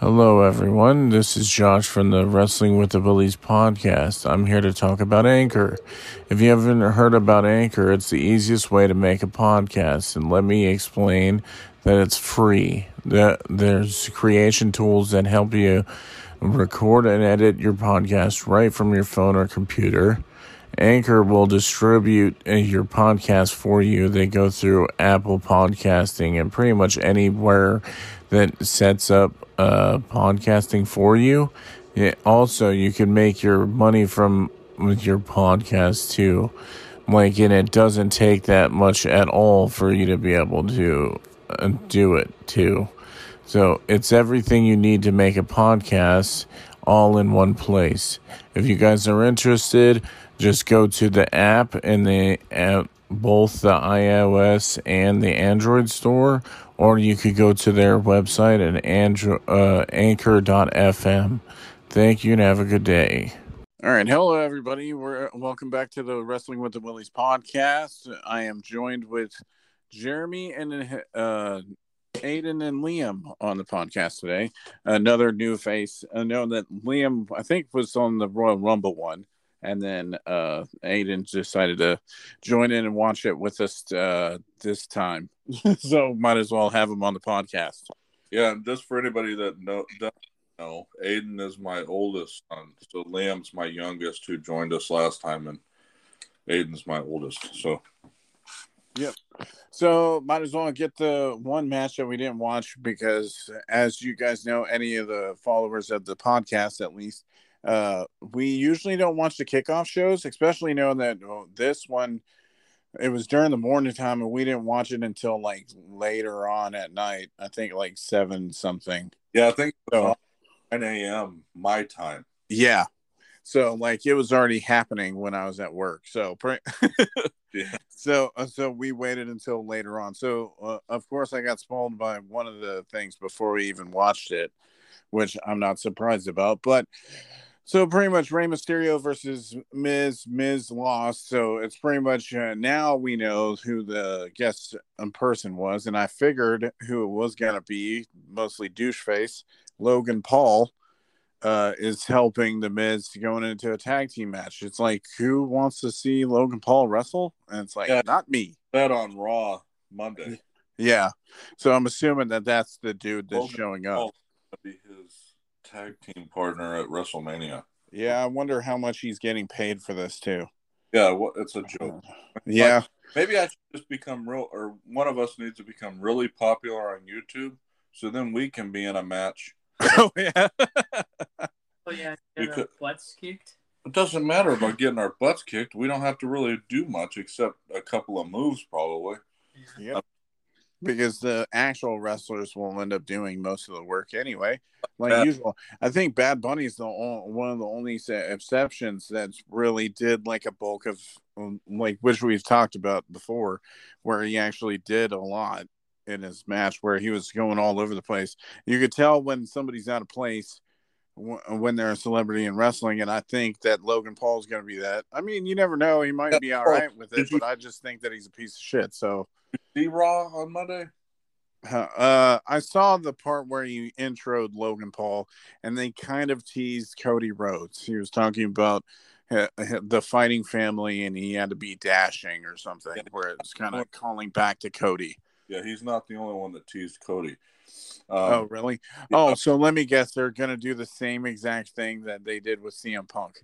Hello, everyone. This is Josh from the Wrestling with the Bullies podcast. I'm here to talk about Anchor. If you haven't heard about Anchor, it's the easiest way to make a podcast. And let me explain that it's free. There's creation tools that help you record and edit your podcast right from your phone or computer. Anchor will distribute uh, your podcast for you. They go through Apple Podcasting and pretty much anywhere that sets up uh, podcasting for you. It also, you can make your money from with your podcast too. Like, and it doesn't take that much at all for you to be able to uh, do it too. So it's everything you need to make a podcast all in one place. If you guys are interested, just go to the app in the app, both the iOS and the Android store, or you could go to their website at andro- uh, anchor.fm. Thank you and have a good day. All right, hello everybody. We're welcome back to the Wrestling with the Willies podcast. I am joined with Jeremy and uh, Aidan and Liam on the podcast today. Another new face. I know that Liam, I think, was on the Royal Rumble one and then uh, Aidan decided to join in and watch it with us uh, this time. so might as well have him on the podcast. Yeah, just for anybody that know, doesn't know, Aidan is my oldest son. So Liam's my youngest, who joined us last time, and Aidan's my oldest. So. Yep. So might as well get the one match that we didn't watch because, as you guys know, any of the followers of the podcast, at least, uh, we usually don't watch the kickoff shows, especially knowing that well, this one it was during the morning time and we didn't watch it until like later on at night. I think like seven something. Yeah, I think so. 9 a.m. my time. Yeah. So like it was already happening when I was at work. So yeah. So uh, so we waited until later on. So uh, of course I got spoiled by one of the things before we even watched it, which I'm not surprised about. But so pretty much Rey Mysterio versus Miz. Miz lost, so it's pretty much uh, now we know who the guest in person was, and I figured who it was gonna be, mostly douche face. Logan Paul uh, is helping the Miz going into a tag team match. It's like who wants to see Logan Paul wrestle? And it's like yeah, not me. That on Raw Monday. Yeah, so I'm assuming that that's the dude that's Logan showing up. Paul his tag team partner at WrestleMania. Yeah, I wonder how much he's getting paid for this too. Yeah, well, it's a joke. Uh, yeah, like, maybe I should just become real, or one of us needs to become really popular on YouTube, so then we can be in a match. oh yeah. oh yeah, get butts kicked. It doesn't matter about getting our butts kicked. We don't have to really do much except a couple of moves, probably. Yep because the actual wrestlers will end up doing most of the work anyway, like yeah. usual. I think Bad Bunny is the only, one of the only exceptions that really did like a bulk of um, like which we've talked about before, where he actually did a lot in his match where he was going all over the place. You could tell when somebody's out of place when they're a celebrity in wrestling, and I think that Logan Paul is going to be that. I mean, you never know; he might be all right with it, but I just think that he's a piece of shit. So see Raw on Monday? Uh, I saw the part where you introed Logan Paul, and they kind of teased Cody Rhodes. He was talking about uh, the fighting family, and he had to be dashing or something, where it's kind of calling back to Cody. Yeah, he's not the only one that teased Cody. Um, oh, really? Yeah. Oh, so let me guess, they're going to do the same exact thing that they did with CM Punk.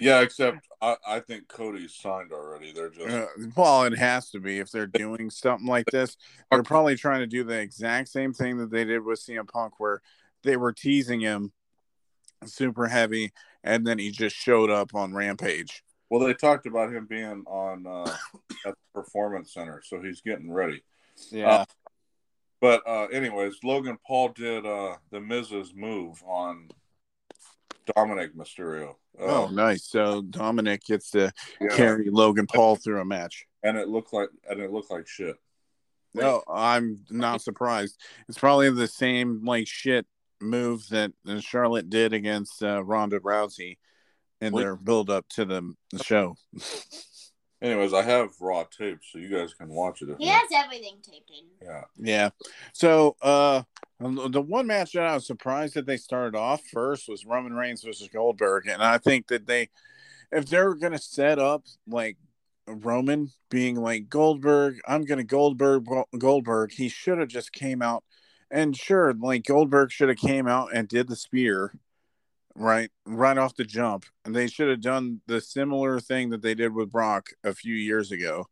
Yeah, except I, I think Cody's signed already. They're just uh, well, it has to be if they're doing something like this. They're probably trying to do the exact same thing that they did with CM Punk, where they were teasing him super heavy, and then he just showed up on Rampage. Well, they talked about him being on uh, at the Performance Center, so he's getting ready. Yeah. Uh, but uh, anyways, Logan Paul did uh, the Miz's move on Dominik Mysterio. Oh, oh, nice. So Dominic gets to yeah. carry Logan Paul through a match, and it looked like and it looked like shit. No, I'm not surprised. It's probably the same like shit move that Charlotte did against uh, Ronda Rousey in their build up to the, the show. Anyways, I have raw tapes, so you guys can watch it. he has everything taped in. Yeah. Yeah. So, uh, The one match that I was surprised that they started off first was Roman Reigns versus Goldberg, and I think that they, if they're going to set up like Roman being like Goldberg, I'm going to Goldberg Goldberg, he should have just came out, and sure, like Goldberg should have came out and did the spear, right, right off the jump, and they should have done the similar thing that they did with Brock a few years ago,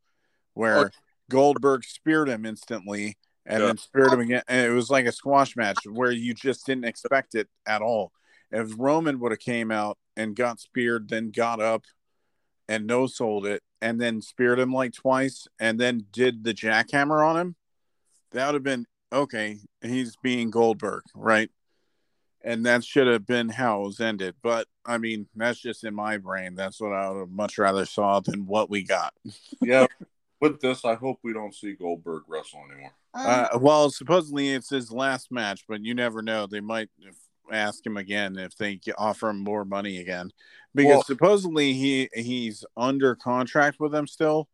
where. Oh Goldberg speared him instantly and yeah. then speared him again. And it was like a squash match where you just didn't expect it at all. If Roman would have came out and got speared, then got up and no sold it, and then speared him like twice, and then did the jackhammer on him, that would have been okay. He's being Goldberg, right? And that should have been how it was ended. But I mean, that's just in my brain. That's what I would have much rather saw than what we got. yeah, with this, I hope we don't see Goldberg wrestle anymore. Um, uh, well, supposedly it's his last match, but you never know. They might ask him again if they offer him more money again, because well, supposedly he he's under contract with them still,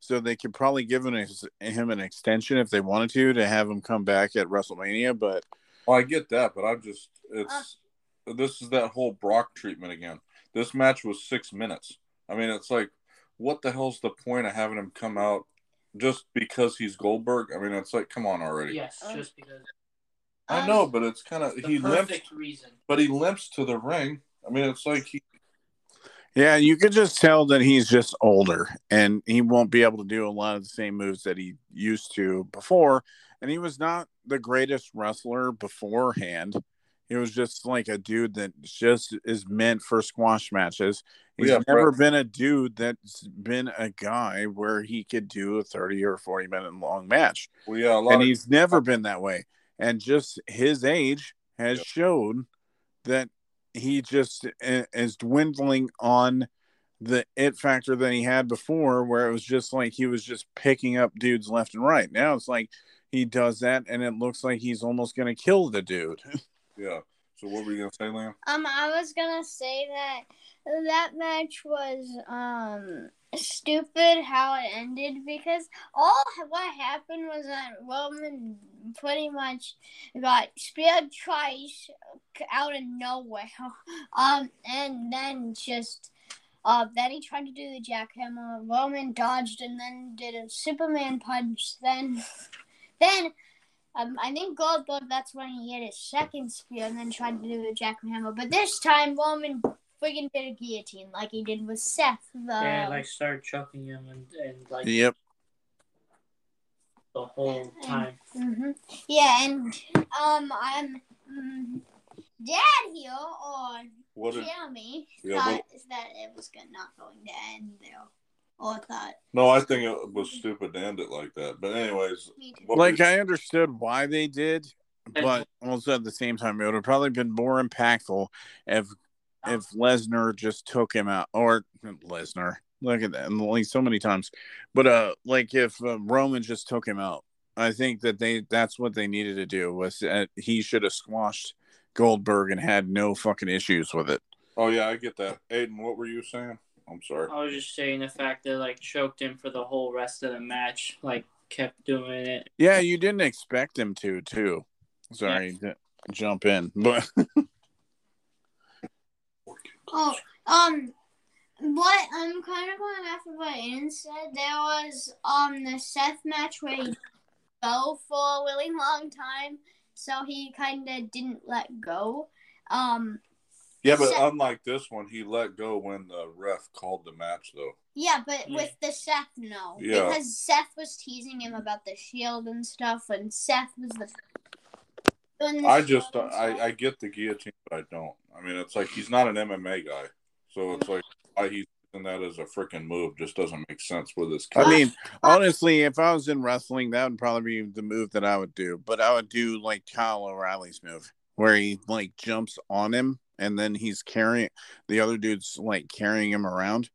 so they could probably give him, him an extension if they wanted to to have him come back at WrestleMania. But well, I get that, but I'm just it's uh, this is that whole Brock treatment again. This match was six minutes. I mean, it's like what the hell's the point of having him come out just because he's Goldberg? I mean, it's like, come on already. Yes, just because. I know, but it's kind of he limps. Reason. But he limps to the ring. I mean, it's like he. Yeah, you could just tell that he's just older, and he won't be able to do a lot of the same moves that he used to before. And he was not the greatest wrestler beforehand. He was just like a dude that just is meant for squash matches. He's yeah, never been a dude that's been a guy where he could do a 30 or 40 minute long match. Well, yeah, and of- he's never been that way. And just his age has shown that he just is dwindling on the it factor that he had before, where it was just like he was just picking up dudes left and right. Now it's like he does that, and it looks like he's almost going to kill the dude. Yeah. So what were you gonna say, Liam? Um, I was gonna say that that match was um stupid how it ended because all what happened was that Roman pretty much got speared twice out of nowhere. Um, and then just uh, then he tried to do the jackhammer. Roman dodged and then did a Superman punch. Then, then um, I think Goldberg, that's when he hit his second spear and then tried to do the jackhammer. But this time, Roman friggin' did a guillotine like he did with Seth. The... Yeah, like started choking him and, and like. Yep. The whole time. mm-hmm. Yeah, and um, I'm um, Dad here or what Jeremy yeah, thought what... that it was not going to end there. Or thought. No, I think it was stupid to end it like that. But anyways, like I understood why they did, but also at the same time, it would have probably been more impactful if if Lesnar just took him out, or Lesnar. Look at that, like so many times. But uh, like if uh, Roman just took him out, I think that they that's what they needed to do was uh, he should have squashed Goldberg and had no fucking issues with it. Oh yeah, I get that. Aidan, what were you saying? I'm sorry. I was just saying the fact that like choked him for the whole rest of the match, like kept doing it. Yeah, you didn't expect him to, too. Sorry yeah. to jump in, but. oh, um, what I'm kind of going after what Ian said. There was um the Seth match where he go for a really long time, so he kind of didn't let go. Um, yeah, but Seth, unlike this one, he let go when the ref called the match, though. Yeah, but yeah. with the Seth, no. Yeah. Because Seth was teasing him about the shield and stuff, and Seth was the. I just, I, I get the guillotine, but I don't. I mean, it's like he's not an MMA guy. So it's like why he's using that as a freaking move just doesn't make sense with his. I mean, honestly, if I was in wrestling, that would probably be the move that I would do. But I would do like Kyle O'Reilly's move, where he like jumps on him and then he's carrying the other dude's like carrying him around.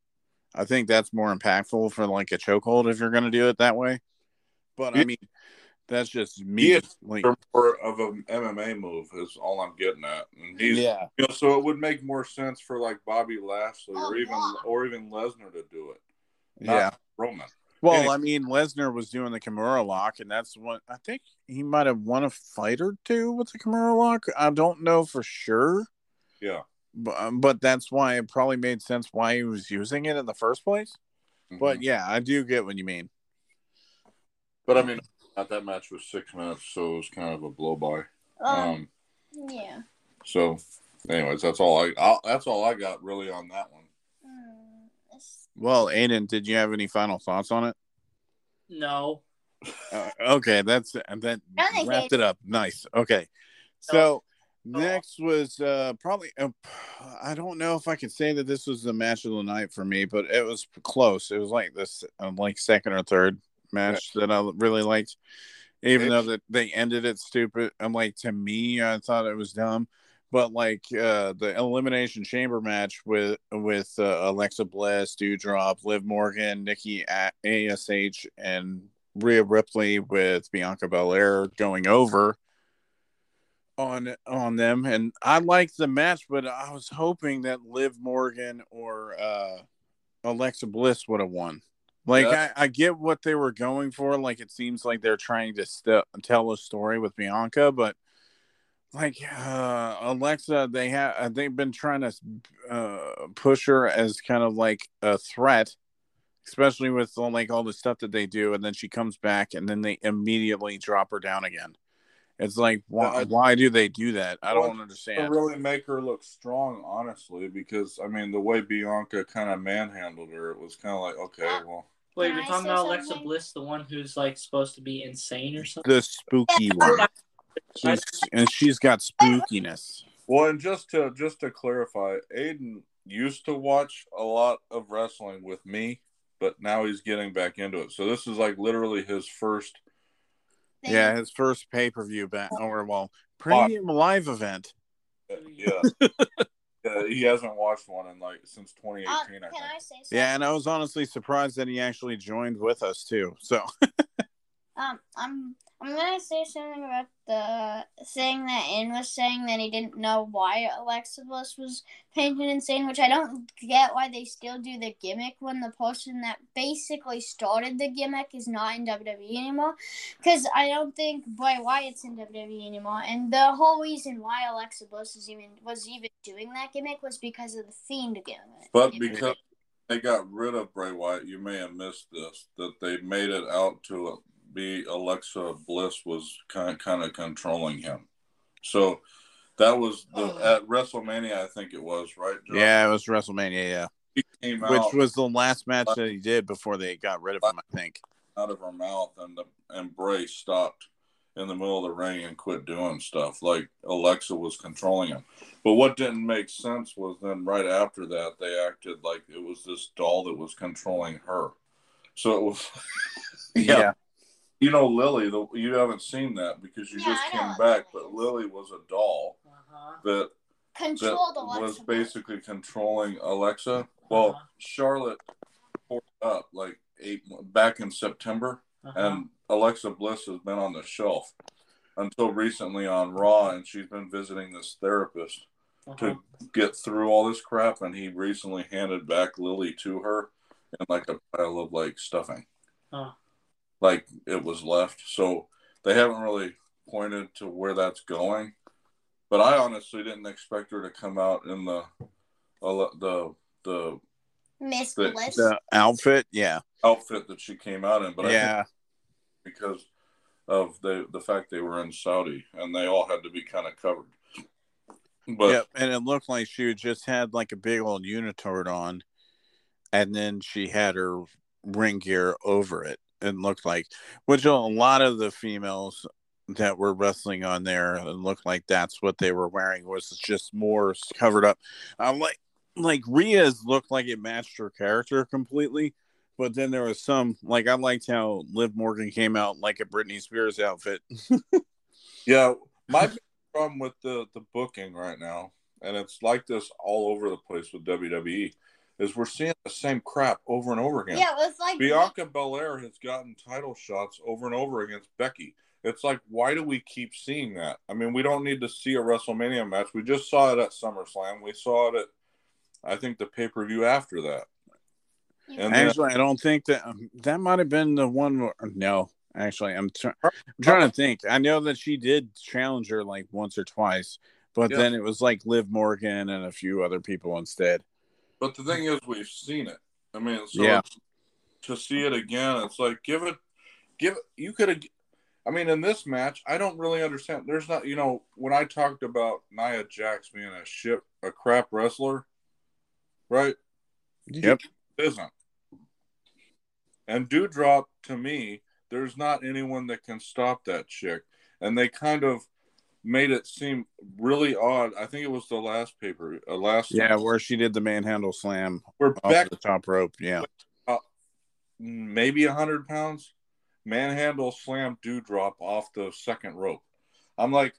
I think that's more impactful for like a chokehold if you're going to do it that way. But I mean, that's just me. Like, more of an MMA move is all I'm getting at. And he's, yeah. You know, so it would make more sense for like Bobby Lashley or even or even Lesnar to do it. yeah. Roman. Well, Any- I mean, Lesnar was doing the Kimura lock, and that's what I think he might have won a fight or two with the Kimura lock. I don't know for sure, Yeah. but, um, but that's why it probably made sense why he was using it in the first place. But Mhm. yeah, I do get what you mean. but I mean, not that match was six minutes, so it was kind of a blow by. Um, Um, yeah. so, anyways, that's all I. i that's all I got really on that one. Mm, Well, Aidan, did you have any final thoughts on it? No. Uh, okay, that's that think wrapped it up. Nice. Okay, so next was uh probably uh, I don't know if I can say that this was the match of the night for me, but it was close. It was like this, uh, like second or third match that I really liked, even though that they ended it stupid. I'm like to me, I thought it was dumb. But like uh, the elimination chamber match with with uh, Alexa Bliss, Dewdrop, Liv Morgan, Nikki Ash, and Rhea Ripley with Bianca Belair going over on on them, and I liked the match, but I was hoping that Liv Morgan or uh, Alexa Bliss would have won. Like Yeah. I, I get what they were going for. Like it seems like they're trying to st- tell a story with Bianca, but like uh, Alexa, they have they've been trying to uh, push her as kind of like a threat, especially with like all the stuff that they do, and then she comes back, and then they immediately drop her down again. It's like why, I- uh, why do they do that? I don't To understand. really make her look strong, honestly, because I mean the way Bianca kind of manhandled her, it was kind of like, okay, well, Wait, Can we're talking say about Alexa something? Bliss, the one who's like supposed to be insane or something? The spooky one, she's, and she's got spookiness. well, and just to just to clarify, Aidan used to watch a lot of wrestling with me, but now he's getting back into it. So this is like literally his first. Thing. Yeah, his first pay per view event, or well, premium live event. uh, Yeah, yeah, he hasn't watched one in like since 2018. Uh, I can think. I say something? Yeah, and I was honestly surprised that he actually joined with us too. So Um, I'm I'm gonna say something about the thing that In was saying that he didn't know why Alexa Bliss was painted insane, which I don't get why they still do the gimmick when the person that basically started the gimmick is not in WWE anymore. Because I don't think Bray Wyatt's in WWE anymore, and the whole reason why Alexa Bliss is even was even doing that gimmick was because of the Fiend gimmick. But because they got rid of Bray Wyatt, you may have missed this that they made it out to be Alexa Bliss was kind kind of controlling him. So that was the oh, at WrestleMania, I think it was right. Joe? yeah, it was WrestleMania, yeah, he came which out, was the last match that he did before they got rid of him. I think. out of her mouth, and the and Bray stopped in the middle of the ring and quit doing stuff like Alexa was controlling him. But what didn't make sense was then right after that they acted like it was this doll that was controlling her. So it was You know, Lily, the, you haven't seen that because you Yeah, just came back, Lily but. Lily was a doll Uh-huh. that, that Alexa was basically controlling Alexa. Well, Uh-huh. Charlotte poured up like eight back in September, Uh-huh. and Alexa Bliss has been on the shelf until recently on Raw, and she's been visiting this therapist Uh-huh. to get through all this crap, and he recently handed back Lily to her in like a pile of like stuffing. Huh. Like it was left. So they haven't really pointed to where that's going. But I honestly didn't expect her to come out in the the the Miss the- The outfit, yeah, outfit that she came out in. But I think yeah, because of the the fact they were in Saudi and they all had to be kind of covered. But yep. And it looked like she just had like a big old unitard on, and then she had her ring gear over it. It looked like, which a lot of the females that were wrestling on there, and looked like that's what they were wearing was just more covered up. I'm like, like Rhea's looked like it matched her character completely. But then there was some like I liked how Liv Morgan came out like a Britney Spears outfit. Yeah, my problem with the the booking right now, and it's like this all over the place with WWE, is we're seeing the same crap over and over again. yeah, it was like Bianca Belair has gotten title shots over and over against Becky. It's like, why do we keep seeing that? I mean, we don't need to see a WrestleMania match. We just saw it at SummerSlam. We saw it at, I think, the pay per view after that. You- And then- Actually, I don't think that um, that might have been the one. Where, no, actually, I'm, try- I'm trying to think. I know that she did challenge her like once or twice, but Yeah. then it was like Liv Morgan and a few other people instead. But the thing is, we've seen it. I mean, so Yeah. to see it again, it's like give it, give it. You could have. I mean, in this match, I don't really understand. There's not, you know, when I talked about Nia Jax being a shit, a crap wrestler, right? Yep. Isn't. And Dewdrop, to me, there's not anyone that can stop that chick. And they kind of made it seem really odd. I think it was the last paper, uh, last Yeah, where she did the manhandle slam where off Beck the top rope. Yeah. maybe a hundred pounds, manhandle slam dewdrop off the second rope. I'm like,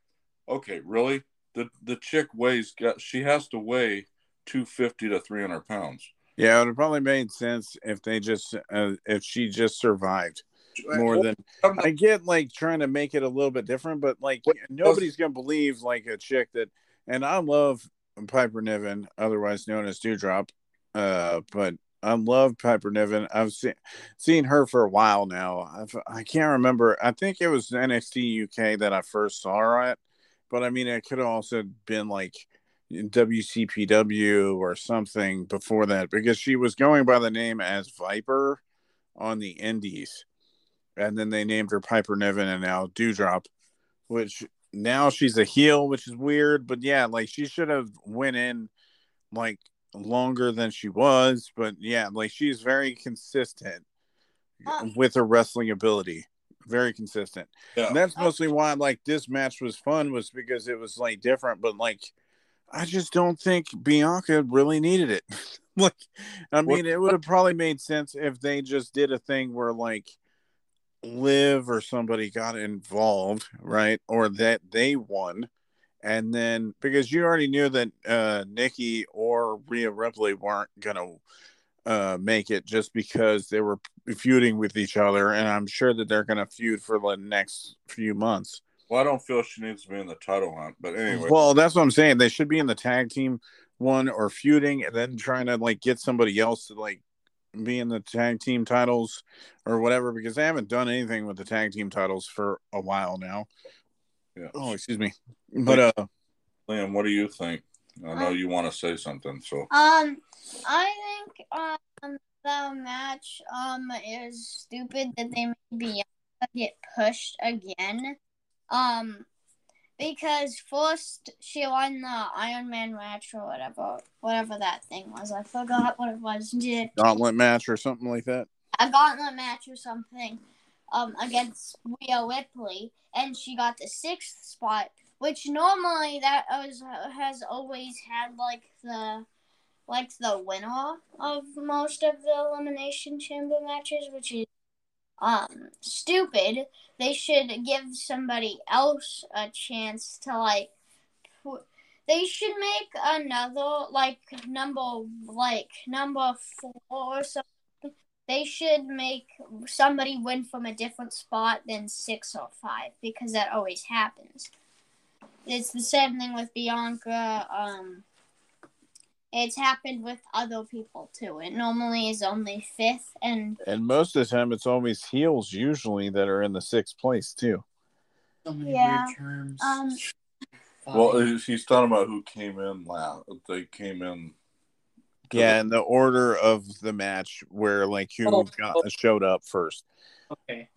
okay, really? The the chick weighs got she has to weigh two fifty to three hundred pounds. Yeah, it would have probably made sense if they just uh, if she just survived more than not- I get like trying to make it a little bit different, but like nobody's gonna believe like a chick that and I love Piper Niven, otherwise known as Dewdrop. Uh, but I love Piper Niven. I've seen seen her for a while now. I've, I can't remember. I think it was NXT UK that I first saw her at, but I mean it could have also been like WCPW or something before that because she was going by the name as Viper on the Indies, and then they named her Piper Niven and now Dewdrop, which now she's a heel, which is weird. But yeah, like she should have went in like longer than she was. But yeah, like she's very consistent Uh. with her wrestling ability. Very consistent. Yeah. And that's mostly why like this match was fun was because it was like different, but like I just don't think Bianca really needed it. like I What- mean it would have probably made sense if they just did a thing where like Liv or somebody got involved, right? Or that they won. And then because you already knew that uh Nikki or Rhea Ripley weren't gonna uh make it just because they were feuding with each other and I'm sure that they're gonna feud for the next few months. well, I don't feel she needs to be in the title hunt, but anyway, Well, that's what I'm saying. They should be in the tag team one or feuding and then trying to like get somebody else to like be in the tag team titles or whatever because they haven't done anything with the tag team titles for a while now. yeah. Oh, excuse me. But uh Liam, what do you think? I know you want to say something, so Um, I think um the match um is stupid that they made Bianca get pushed again. Um, because first she won the Iron Man match or whatever, whatever that thing was. I forgot what it was. Did gauntlet match or something like that. a gauntlet match or something um against Rhea Ripley, and she got the sixth spot, which normally that was, has always had like the like the winner of most of the elimination chamber matches, which is um stupid. They should give somebody else a chance to like. They should make another like number like number four or something they should make somebody win from a different spot than six or five because that always happens. It's the same thing with Bianca. Um, it's happened with other people too. It normally is only fifth, and And most of the time it's always heels usually that are in the sixth place too. So many Yeah, weird terms. um, well, he's he's talking about who came in last. They came in. Yeah, the- in the order of the match where like who Oh, got oh. showed up first. okay.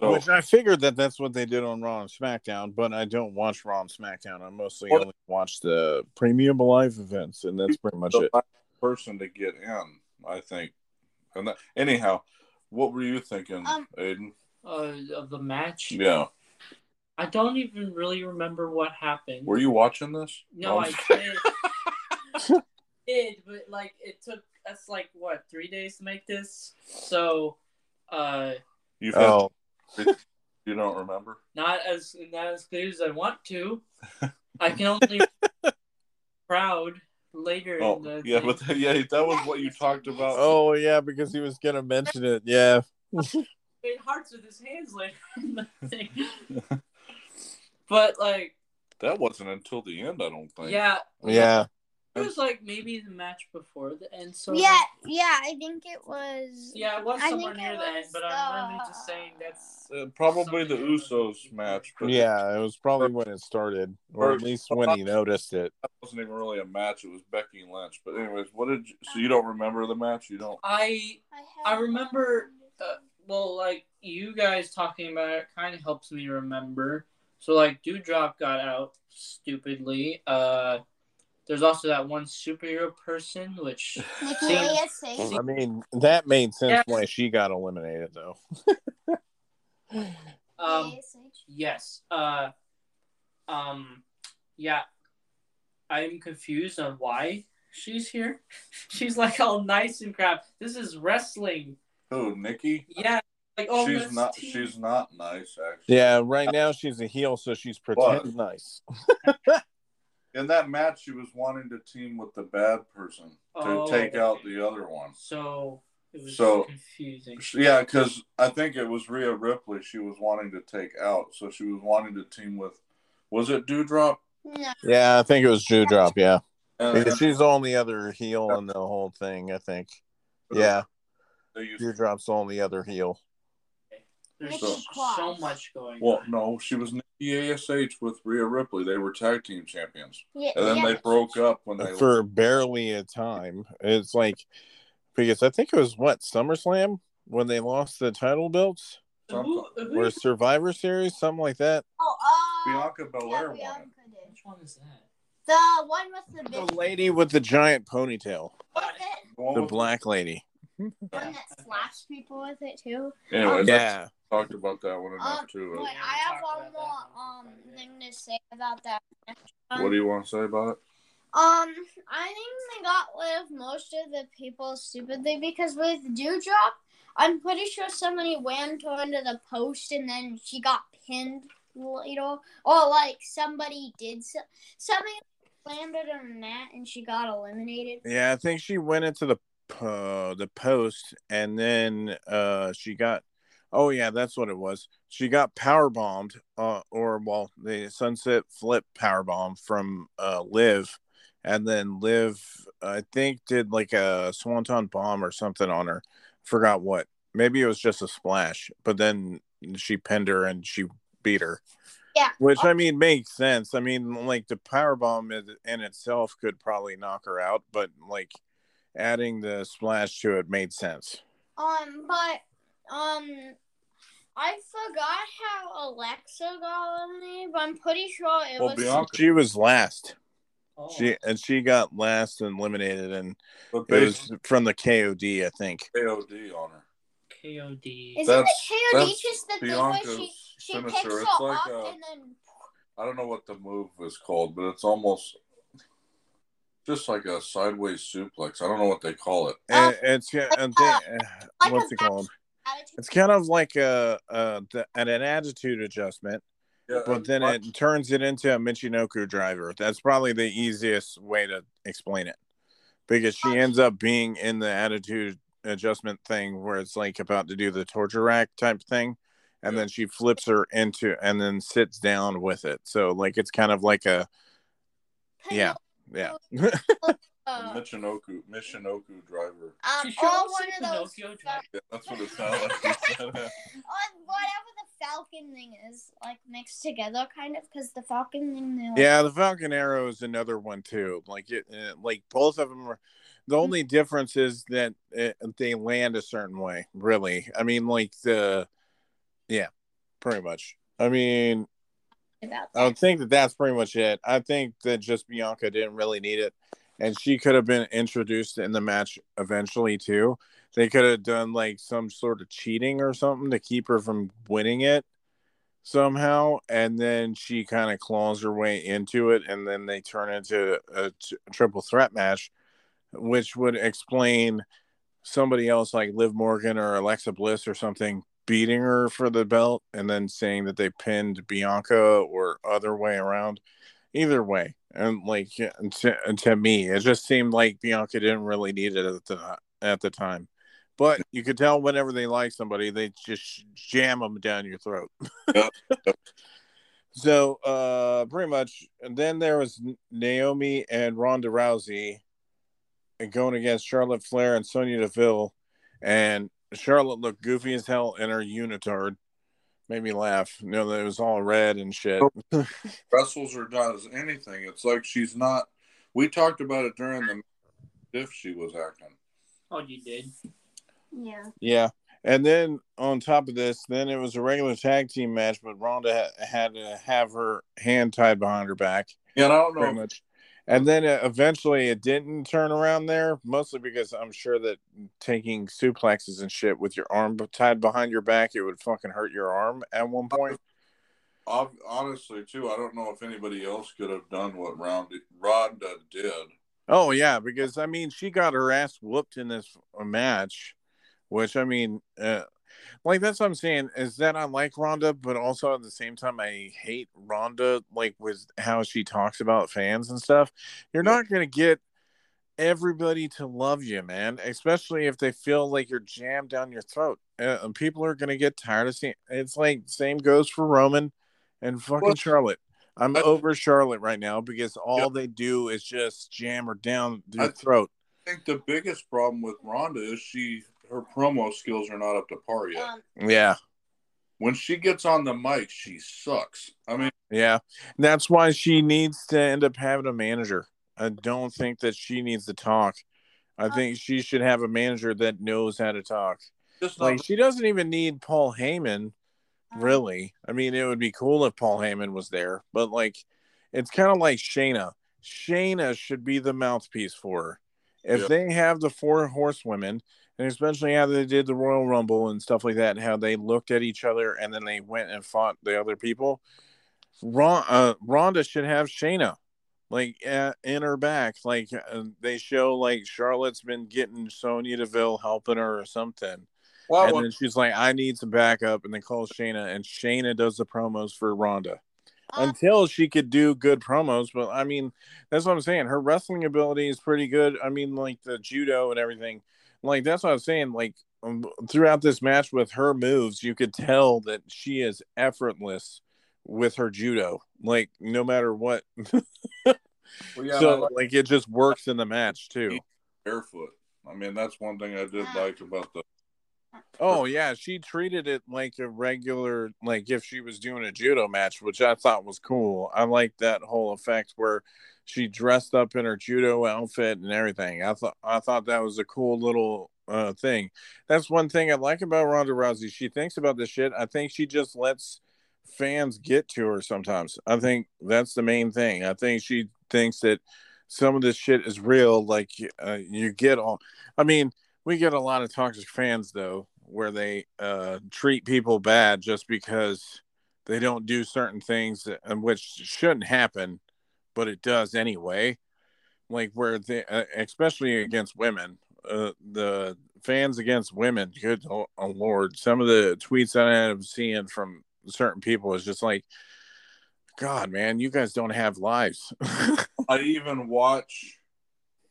So- Which I figured that that's what they did on Raw and SmackDown, but I don't watch Raw and SmackDown. I mostly Well- only watch the premium live events, and that's pretty much the it. last person to get in, I think. And that, anyhow, what were you thinking, Um, Aidan? Uh, of the match. Yeah, I don't even really remember what happened. were you watching this? No, I did. did, but like it took us like what three days to make this. So, uh, You've had, Oh, you don't remember? not as not as clear as I want to. I can only proud later. Oh, in the yeah, thing. but yeah, that was what you talked about. oh yeah, because he was gonna mention it. Yeah, made hearts with his hands later in the thing. but like, That wasn't until the end, I don't think. yeah, yeah. It was like maybe the match before the end. So Yeah, yeah, I think it was. yeah, it was I somewhere think near it the end. But I'm literally just saying that's Uh, probably the Usos match. But Yeah, it was probably when it started, or at least when he noticed it. that wasn't even really a match. It was Becky Lynch. But anyways, what did you, so you don't remember the match? You don't. I I, I remember. Uh, well, like you guys talking about it kind of helps me remember. So like Dewdrop got out stupidly. Uh, there's also that one superhero person, which Nikki Seems- I mean, that made sense Yeah. why she got eliminated, though. um yes. Uh, um, yeah. I'm confused on why she's here. She's like all nice and crap. This is wrestling. Who, Nikki? Yeah. Like oh, she's not. team- She's not nice, actually. Yeah, right now she's a heel, so she's pretend nice. In that match, she was wanting to team with the bad person to Oh, take out the other one. So it was So- confusing. Yeah, because I think it was Rhea Ripley she was wanting to take out. So she was wanting to team with, was it Dewdrop? No. Yeah, I think it was Dewdrop. Yeah, And because she's the only other heel in the whole thing. I think. Yeah, they used, Dewdrop's the only other heel. There's Nikki so, much going well, on. no, she was Nikki ASH with Rhea Ripley. They were tag team champions. Yeah, And then yeah. they broke up when they for barely a time. It's like because I think it was what SummerSlam when they lost the title belts Who, who, or Survivor Series, something like that. Oh, uh, Bianca yeah, Belair won Bianca it. did. which one is that? The one with the The lady with the giant ponytail, Was? The the black lady. One that slaps people with it too. Anyway, Yeah, talked about that one enough Um, too. Wait, Yeah, I have one more um thing to say about that. What do you want to say about it? Um, I think they got rid of most of the people stupidly because with Dewdrop, I'm pretty sure somebody went her into the post and then she got pinned, you know, or like somebody did so, somebody landed on that and she got eliminated. yeah. I think she went into the uh, the post, and then uh, she got. Oh yeah, that's what it was. She got power bombed, uh, or well, the sunset flip power bomb from uh, Liv, and then Liv, I think, did like a swanton bomb or something on her. Forgot what. Maybe it was just a splash, but then she pinned her and she beat her. Yeah. Which I mean makes sense. I mean, like the power bomb in in itself could probably knock her out, but like adding the splash to it made sense. Um, but um, I forgot how Alexa got eliminated, but I'm pretty sure it Well, was. Bianca, She was last. Oh. She and she got last and eliminated, and but it was from the KOD, I think. KOD on her. KOD. Isn't That's- the KOD that's just the thing where she she finisher. picks It's her like up a- and then I don't know what the move is called, but it's almost just like a sideways suplex. I don't know what they call it. And it's yeah, and they, uh, like what's a it called? It's kind of like a, a an, an attitude adjustment, Yeah, but then it turns it into a Michinoku driver. That's probably the easiest way to explain it, because she ends up being in the attitude adjustment thing where it's like about to do the torture rack type thing, and Yeah. then she flips her into and then sits down with it. So like it's kind of like a yeah yeah. Uh, Michinoku Michinoku driver. um, She or showed one of those. Pinocchio Yeah, that's what it sounds like. you said. or whatever the Falcon thing is, like mixed together, kind of, because the Falcon thing. Like, Yeah, the Falcon Arrow is another one too. Like it, uh, like both of them are. The only difference is that uh they land a certain way. Really, I mean, like the, yeah, pretty much. I mean, About I think that that's pretty much it. I think that just Bianca didn't really need it, and she could have been introduced in the match eventually too. They could have done like some sort of cheating or something to keep her from winning it somehow, and then she kind of claws her way into it, and then they turn into a triple threat match, which would explain somebody else like Liv Morgan or Alexa Bliss or something beating her for the belt and then saying that they pinned Bianca or other way around. Either way, and like to, to me, it just seemed like Bianca didn't really need it at the at the time. But you could tell whenever they like somebody, they just jam them down your throat. Yep. So uh pretty much and then there was Naomi and Ronda Rousey going against Charlotte Flair and Sonya Deville and Charlotte looked goofy as hell in her unitard. Made me laugh. You know, that it was all red and shit. Wrestles or does anything. It's like she's not. We talked about it during the if she was acting. Oh, you did. Yeah. yeah. And then on top of this, then it was a regular tag team match, but Ronda ha- had to have her hand tied behind her back. Yeah, and I don't know. pretty much. And then uh, eventually it didn't turn around there, mostly because I'm sure that taking suplexes and shit with your arm tied behind your back, it would fucking hurt your arm at one point. Honestly, too, I don't know if anybody else could have done what Ronda, Ronda did. Oh yeah, because I mean, she got her ass whooped in this uh, match, which I mean, uh, like that's what I'm saying is that I like Ronda, but also at the same time I hate Ronda, like with how she talks about fans and stuff. You're Yeah. not gonna get everybody to love you, man, especially if they feel like you're jammed down your throat. Uh, and people are gonna get tired of seeing. It's like same goes for Roman and fucking Well, Charlotte. I'm I- over Charlotte right now because all Yeah. they do is just jam her down your I- throat. I think the biggest problem with Ronda is she her promo skills are not up to par yet. Um, Yeah, when she gets on the mic, she sucks. I mean, yeah. That's why she needs to end up having a manager. I don't think that she needs to talk. I think she should have a manager that knows how to talk. just Like she doesn't even need Paul Heyman, um, really. I mean, it would be cool if Paul Heyman was there, but like, it's kind of like Shayna. Shayna should be the mouthpiece for her. If Yeah. they have the four horsewomen, and especially how they did the Royal Rumble and stuff like that, and how they looked at each other and then they went and fought the other people, Ron, uh, Ronda should have Shayna like uh, in her back. Like uh, they show like Charlotte's been getting Sonya Deville helping her or something. Well, And when- then she's like, I need some backup. And then calls Shayna, and Shayna does the promos for Ronda um, until she could do good promos. But I mean, that's what I'm saying. Her wrestling ability is pretty good. I mean, like the judo and everything. Like, that's what I'm saying. Like, um, throughout this match with her moves, you could tell that she is effortless with her judo. Like, no matter what. well, yeah, so, like like, it just works in the match, too. barefoot. I mean, that's one thing I did like about the. Oh yeah, she treated it like a regular, like if she was doing a judo match, which I thought was cool. I like that whole effect where she dressed up in her judo outfit and everything. I thought I thought that was a cool little uh, thing. That's one thing I like about Ronda Rousey. She thinks about this shit. I think she just lets fans get to her sometimes. I think that's the main thing. I think she thinks that some of this shit is real. Like uh, you get all. I mean we get a lot of toxic fans though where they uh, treat people bad just because they don't do certain things that, which shouldn't happen but it does anyway. Like where they uh, especially against women uh, the fans against women good oh, lord some of the tweets that i have seen from certain people is just like god man you guys don't have lives. I even watch,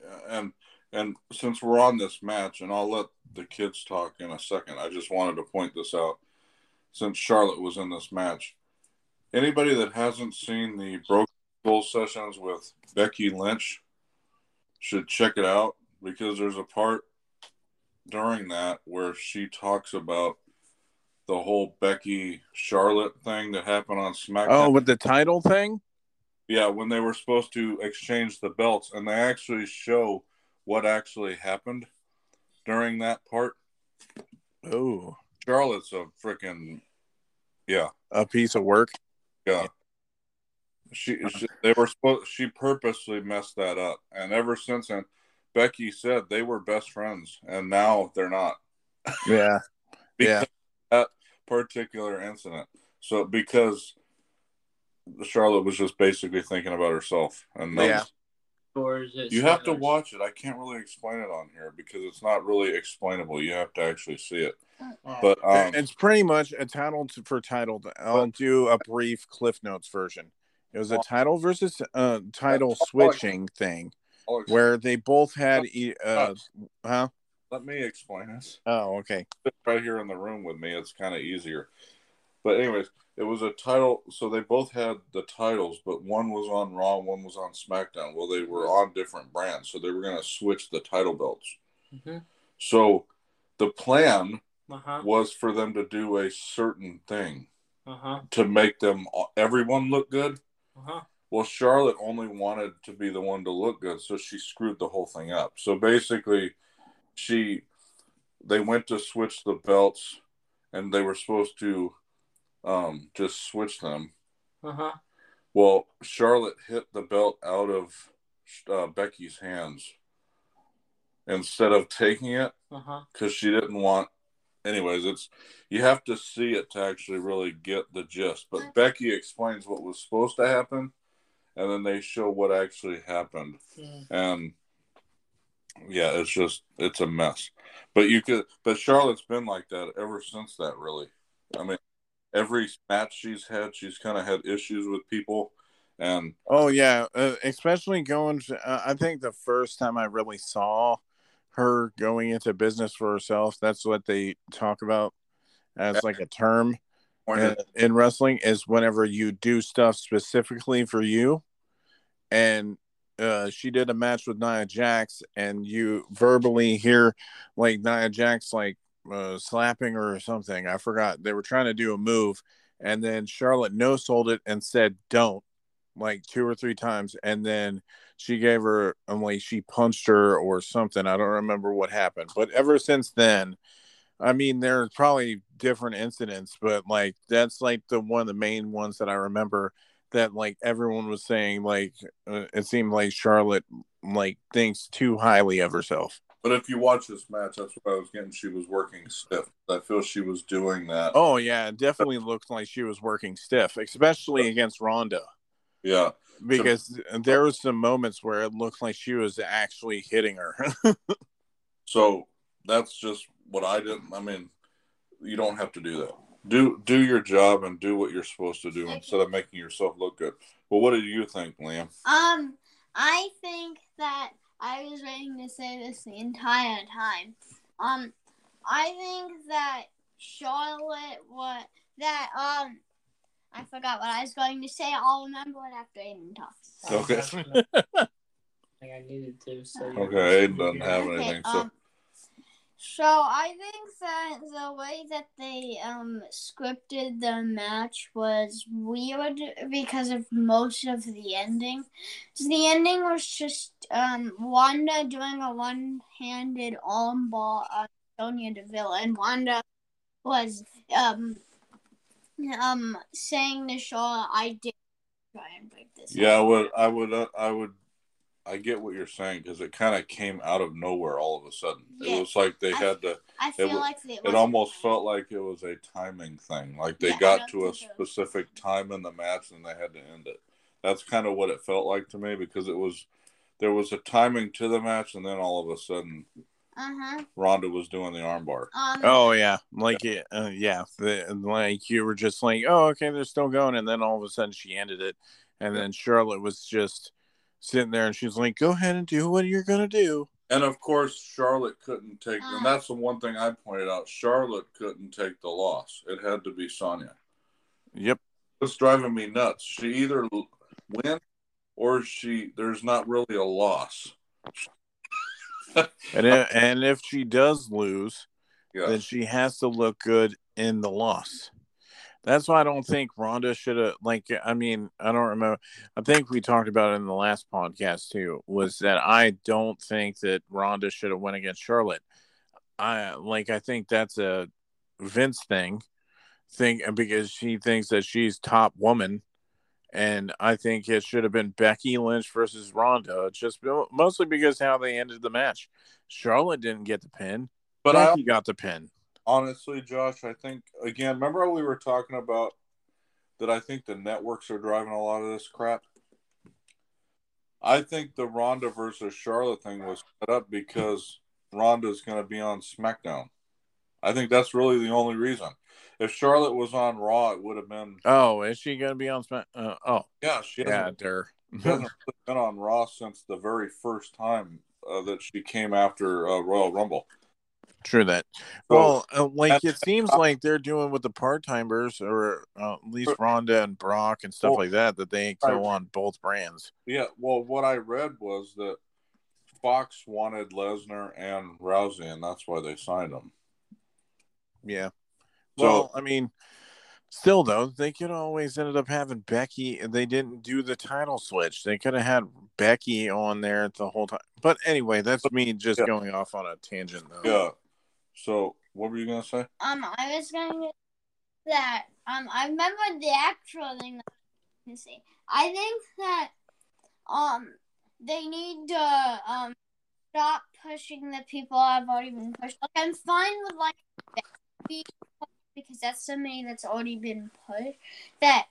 uh, and and since we're on this match, and I'll let the kids talk in a second. I just wanted to point this out. Since Charlotte was in this match, anybody that hasn't seen the Broken Skull sessions with Becky Lynch should check it out because there's a part during that where she talks about the whole Becky Charlotte thing that happened on SmackDown. oh with the title thing Yeah, when they were supposed to exchange the belts, and they actually show what actually happened during that part. oh Charlotte's a freaking yeah, a piece of work? Yeah. She, she they were supposed she purposely messed that up, and ever since then, Becky said they were best friends, and now they're not. Yeah. Of that particular incident. So because Charlotte was just basically thinking about herself, and Yeah. was- Or is it You have to watch it. I can't really explain it on here because it's not really explainable. You have to actually see it. Oh. But um, it's pretty much a title to, for title. I'll do a brief Cliff Notes version. It was a title versus uh, title switching thing where they both had e- uh, huh? let me explain this. Oh, okay. Right here in the room with me, it's kind of easier. But anyways, it was a title. So they both had the titles, but one was on Raw, one was on SmackDown. Well, they were on different brands, so they were going to switch the title belts. Mhm. So the plan Uh huh. was for them to do a certain thing Uh huh. to make them everyone look good. Uh huh. Well, Charlotte only wanted to be the one to look good, so she screwed the whole thing up. So basically, she they went to switch the belts, and they were supposed to um, just switch them. Uh huh. Well, Charlotte hit the belt out of uh, Becky's hands instead of taking it huh. because she didn't want. Anyways, it's you have to see it to actually really get the gist. But Becky explains what was supposed to happen, and then they show what actually happened, and yeah, it's just it's a mess. But you could, but Charlotte's been like that ever since that. Really, I mean, every match she's had, she's kind of had issues with people, and Oh yeah, uh, especially going. To, uh, I think the first time I really saw her going into business for herself, that's what they talk about as like a term in, in wrestling is whenever you do stuff specifically for you. And uh, she did a match with Nia Jax, and you verbally hear like Nia Jax like uh, slapping her or something. I forgot. They were trying to do a move, and then Charlotte no sold it and said, "Don't." like two or three times and then she gave her only she punched her or something i don't remember what happened but ever since then i mean there's probably different incidents but like that's like the one of the main ones that i remember that like everyone was saying like uh, it seemed like charlotte like thinks too highly of herself But if you watch this match, that's what I was getting. She was working stiff. I feel she was doing that. oh yeah it definitely looked like she was working stiff especially against ronda Yeah. because there was some moments where it looked like she was actually hitting her So that's just what I didn't. I mean, you don't have to do that. Do do your job and do what you're supposed to do instead of making yourself look good. Well, what do you think, Liam? Um, I think that I was waiting to say this the entire time. Um, I think that Charlotte what that um I forgot what I was going to say. I'll remember it after Aiden talks. Okay. I I needed to. So Okay, Aiden doesn't have Okay, anything. So um, so I think that the way that they um scripted the match was weird because of most of the ending. So the ending was just um Wanda doing a one-handed armbar on Sonya Deville, and Wanda was um um saying to Shaw, "I did try and break this." yeah, I would, I would, uh, I would. I get what you're saying because it kind of came out of nowhere all of a sudden. Yeah. It was like they I- had to. I feel wa- like it, It almost felt like it was a timing thing. Like they Yeah, got to a think so. specific time in the match and they had to end it. That's kind of what it felt like to me because it was there was a timing to the match and then all of a sudden Uh huh. Ronda was doing the armbar. Um, Oh yeah, like it, uh, yeah, the, like you were just like, oh okay, they're still going, and then all of a sudden she ended it, and then Charlotte was just sitting there, and she's like, go ahead and do what you're gonna do. And of course, Charlotte couldn't take, and ah. that's the one thing I pointed out. Charlotte couldn't take the loss. It had to be Sonya. Yep. It's driving me nuts. She either l- wins or she there's not really a loss. And i- and if she does lose, Yeah. then she has to look good in the loss. That's why I don't think Ronda should have. Like, I mean, I don't remember. I think we talked about it in the last podcast too. Was that I don't think that Ronda should have went against Charlotte. I like. I think that's a Vince thing, thing because she thinks that she's top woman, and I think it should have been Becky Lynch versus Ronda. Just mostly because how they ended the match. Charlotte didn't get the pin. But I Becky got the pin. Honestly, Josh, I think again, remember how we were talking about that I think the networks are driving a lot of this crap? I think the Ronda versus Charlotte thing was set up because Ronda's going to be on SmackDown. I think that's really the only reason. If Charlotte was on Raw, it would have been Oh, is she gonna be on Smack? Uh, oh, yeah. She yeah, hasn't, der. she hasn't been on Raw since the very first time uh, that she came after uh, Royal Rumble. True that. well, uh, like it seems like they're doing with the part timers, or uh, at least Ronda and Brock and stuff Well, like that, that they go on both brands. Yeah, well, what I read was that Fox wanted Lesnar and Rousey, and that's why they signed them. Yeah. So- Well, I mean, still though, they could always ended up having Becky. And they didn't do the title switch. They could have had Becky on there the whole time. But anyway, that's me just Yeah. going off on a tangent though. Yeah. So, what were you gonna say? Um, I was to that. Um, I remember the actual thing. That I gonna say. I think that um they need to um stop pushing the people I've already been pushed. Like I'm fine with like because that's somebody that's already been pushed that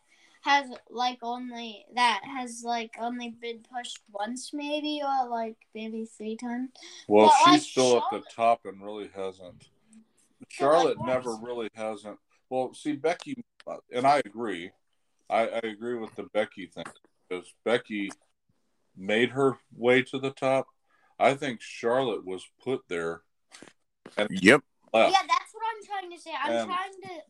has like only that has like only been pushed once maybe or like maybe three times. Well, Well, she's like still at the top and really hasn't. Charlotte what? never really hasn't. Well, see, Becky, uh, and I agree. I, I agree with the Becky thing because Becky made her way to the top. I think Charlotte was put there and Yep. left. Yeah, that's what I'm trying to say. I'm Um, trying to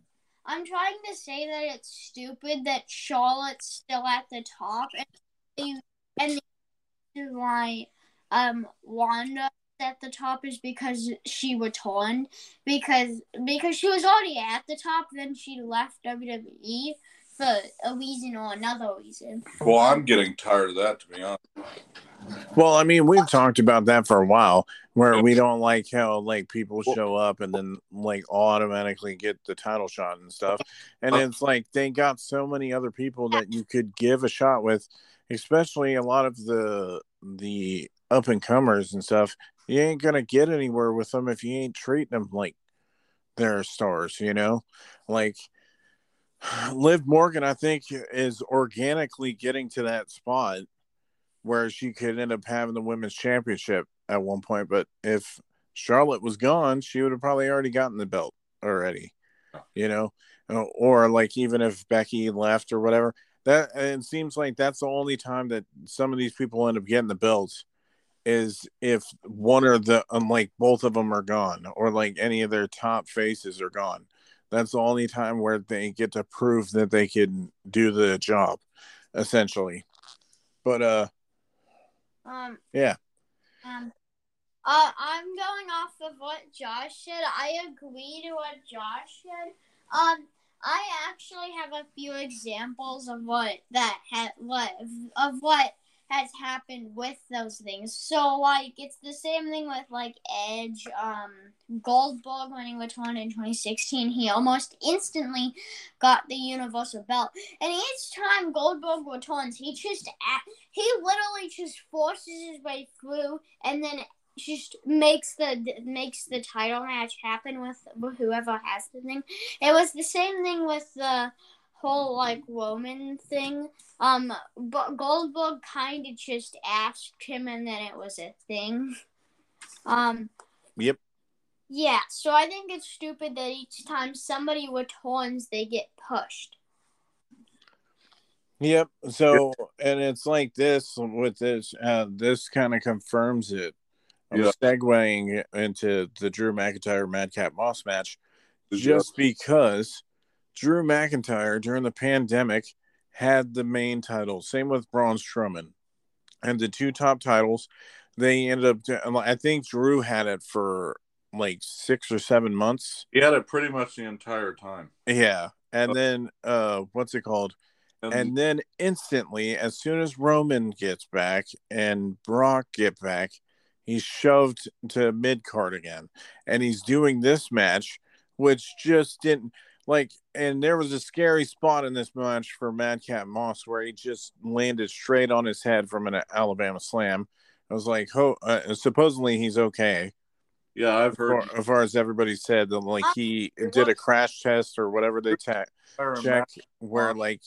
I'm trying to say that it's stupid that Charlotte's still at the top and the and the reason why um Wanda at the top is because she returned because because she was already at the top then she left WWE for a reason or another reason. Well, I'm getting tired of that, to be honest. Well, I mean, we've talked about that for a while, where we don't like how like people show up and then like automatically get the title shot and stuff. And uh-huh. it's like they got so many other people that you could give a shot with, especially a lot of the the up and comers and stuff. You ain't gonna get anywhere with them if you ain't treating them like they're stars, you know? Like Liv Morgan, I think, is organically getting to that spot where she could end up having the women's championship at one point. But if Charlotte was gone, she would have probably already gotten the belt already, you know, or like even if Becky left or whatever. That it seems like that's the only time that some of these people end up getting the belts is if one or the unlike both of them are gone or like any of their top faces are gone. That's the only time where they get to prove that they can do the job, essentially. But uh Um yeah. Um, uh, I'm going off of what Josh said. I agree to what Josh said. Um, I actually have a few examples of what that had what of what has happened with those things. So like it's the same thing with like Edge, um, Goldberg when he one in 2016. He almost instantly got the Universal Belt, and each time Goldberg returns, he just he literally just forces his way through, and then just makes the makes the title match happen with whoever has the thing. It was the same thing with the whole like Roman thing. Um, but Goldberg kind of just asked him, and then it was a thing. Um. Yep. Yeah, so I think it's stupid that each time somebody returns, they get pushed. Yep. So, and it's like this with this. Uh, this kind of confirms it. I'm Yeah. segueing into the Drew McIntyre Madcap Moss match, Yeah. just because Drew McIntyre during the pandemic had the main title. Same with Braun Strowman, and the two top titles. They ended up. I think Drew had it for like six or seven months. He had it pretty much the entire time. Yeah, and then uh, what's it called? And, And then instantly, as soon as Roman gets back and Brock get back, he's shoved to mid card again. And he's doing this match, which just didn't like and there was a scary spot in this match for Madcap Moss where he just landed straight on his head from an Alabama slam. I was like, oh, uh, supposedly he's okay. yeah, I've As heard. far, as far as everybody said that like he did a crash test or whatever they ta- check where like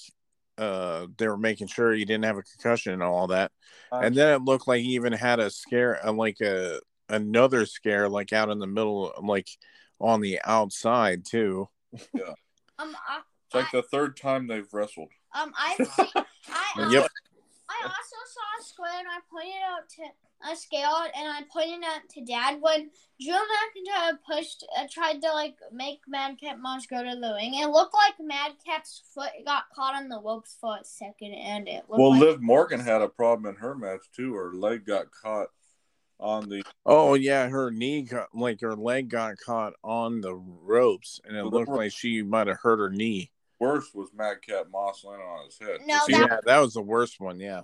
uh they were making sure he didn't have a concussion and all that and then it looked like he even had a scare uh, like a another scare like out in the middle like on the outside too Um, I, It's like the third time they've wrestled. um, I've seen, I, Yep. I I also saw a square and I pointed out to I scaled and I pointed out to Dad when Drew McIntyre pushed, uh, tried to like make Madcap Moss go to the ring. It looked like Madcap's foot got caught on the ropes for a second, and it looked Well, like Liv Morgan had a problem in her match too. Her leg got caught on the. Oh yeah, her knee got like her leg got caught on the ropes, and it Well, the- looked like she might have hurt her knee. Worst was Madcap Moss landing on his head. No, that- Yeah, that was the worst one. Yeah.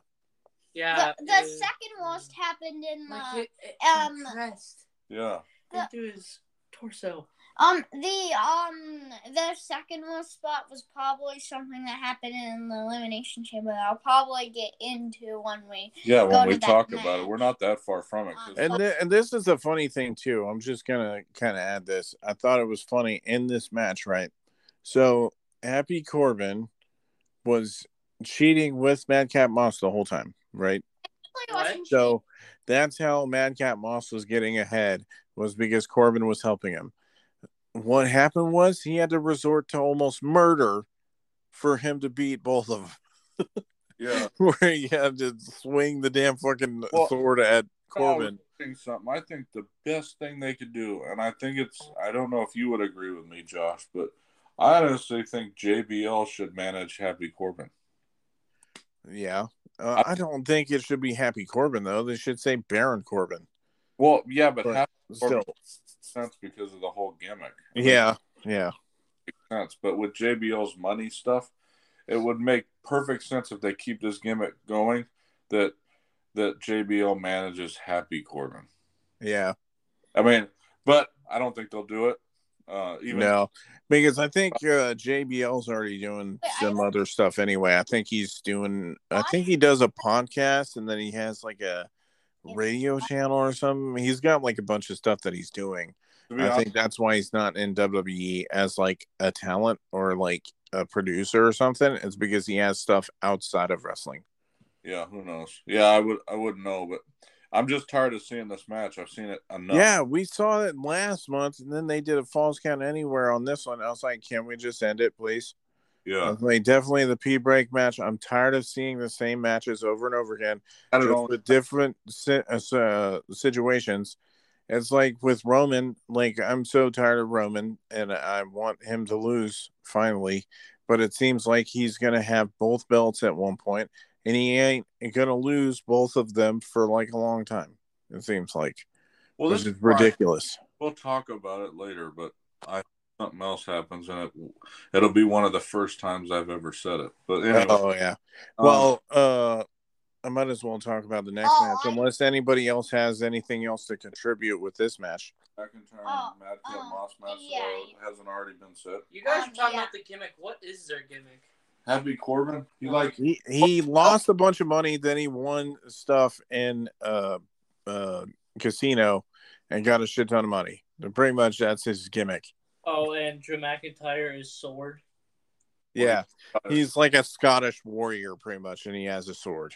Yeah. the, the uh, second worst happened in my the kid, it um, compressed yeah. into his torso. Um the um the second worst spot was probably something that happened in the elimination chamber. that I'll probably get into when we Yeah, Go when to we that talk about it, we're not that far from it. 'cause- And th- and this is a funny thing too. I'm just gonna kind of add this. I thought it was funny in this match, right? So Happy Corbin was cheating with Madcap Moss the whole time, right? So that's how Madcap Moss was getting ahead was because Corbin was helping him. What happened was he had to resort to almost murder for him to beat both of them. yeah. Where he had to swing the damn fucking Well, sword at Corbin. I think something. I think the best thing they could do, and I think it's. I don't know if you would agree with me, Josh, but I honestly think JBL should manage Happy Corbin. Yeah. Uh, I don't think it should be Happy Corbin though. They should say Baron Corbin. Well, yeah, but But Happy Still, Corbin makes sense because of the whole gimmick. Yeah, yeah, makes sense. But with JBL's money stuff, it would make perfect sense if they keep this gimmick going. That that JBL manages Happy Corbin. yeah. I mean, but I don't think they'll do it. Uh, even no, because I think uh, JBL's already doing Wait, some other stuff anyway. I think he's doing. I think he does a podcast and then he has like a radio channel or something. He's got like a bunch of stuff that he's doing. I honest, think that's why he's not in WWE as like a talent or like a producer or something. It's because he has stuff outside of wrestling. yeah, who knows? Yeah, I would, I wouldn't know, but I'm just tired of seeing this match. I've seen it enough. Yeah, we saw it last month, and then they did a false count anywhere on this one. I was like, can we just end it, please? Yeah. like, definitely the P break match. I'm tired of seeing the same matches over and over again, I don't know. with different uh, uh, situations. It's like with Roman. Like I'm so tired of Roman, and I want him to lose finally. But it seems like he's gonna have both belts at one point, and he ain't gonna lose both of them for like a long time. It seems like, Well, this is ridiculous. We'll talk about it later, but I something else happens, and it it'll be one of the first times I've ever said it. But anyway, Oh yeah. um, Well, uh, I might as well talk about the next Oh, match, I- unless anybody else has anything else to contribute with this match. McIntyre Oh, and Madcap oh, Moss match yeah. hasn't already been said. You guys Um, are talking yeah. about the gimmick. What is their gimmick? Happy Corbin, you like He he lost a bunch of money, then he won stuff in uh uh casino and got a shit ton of money. And pretty much that's his gimmick. Oh, and Drew McIntyre is sword. Yeah, uh, he's like a Scottish warrior, pretty much, and he has a sword.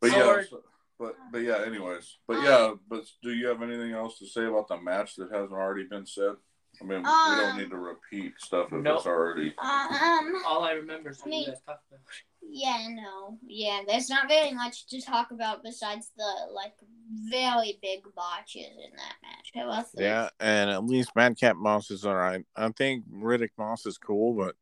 But yeah, Sword. so- but but yeah. Anyways, but yeah. But do you have anything else to say about the match that hasn't already been said? I mean, we don't Um, need to repeat stuff if Nope. it's already. um All I remember is what I mean- you guys talked about. yeah no yeah. There's not very much to talk about besides the like very big botches in that match. How about this? Yeah, and at least Madcap Moss is all right. I think Riddick Moss is cool, but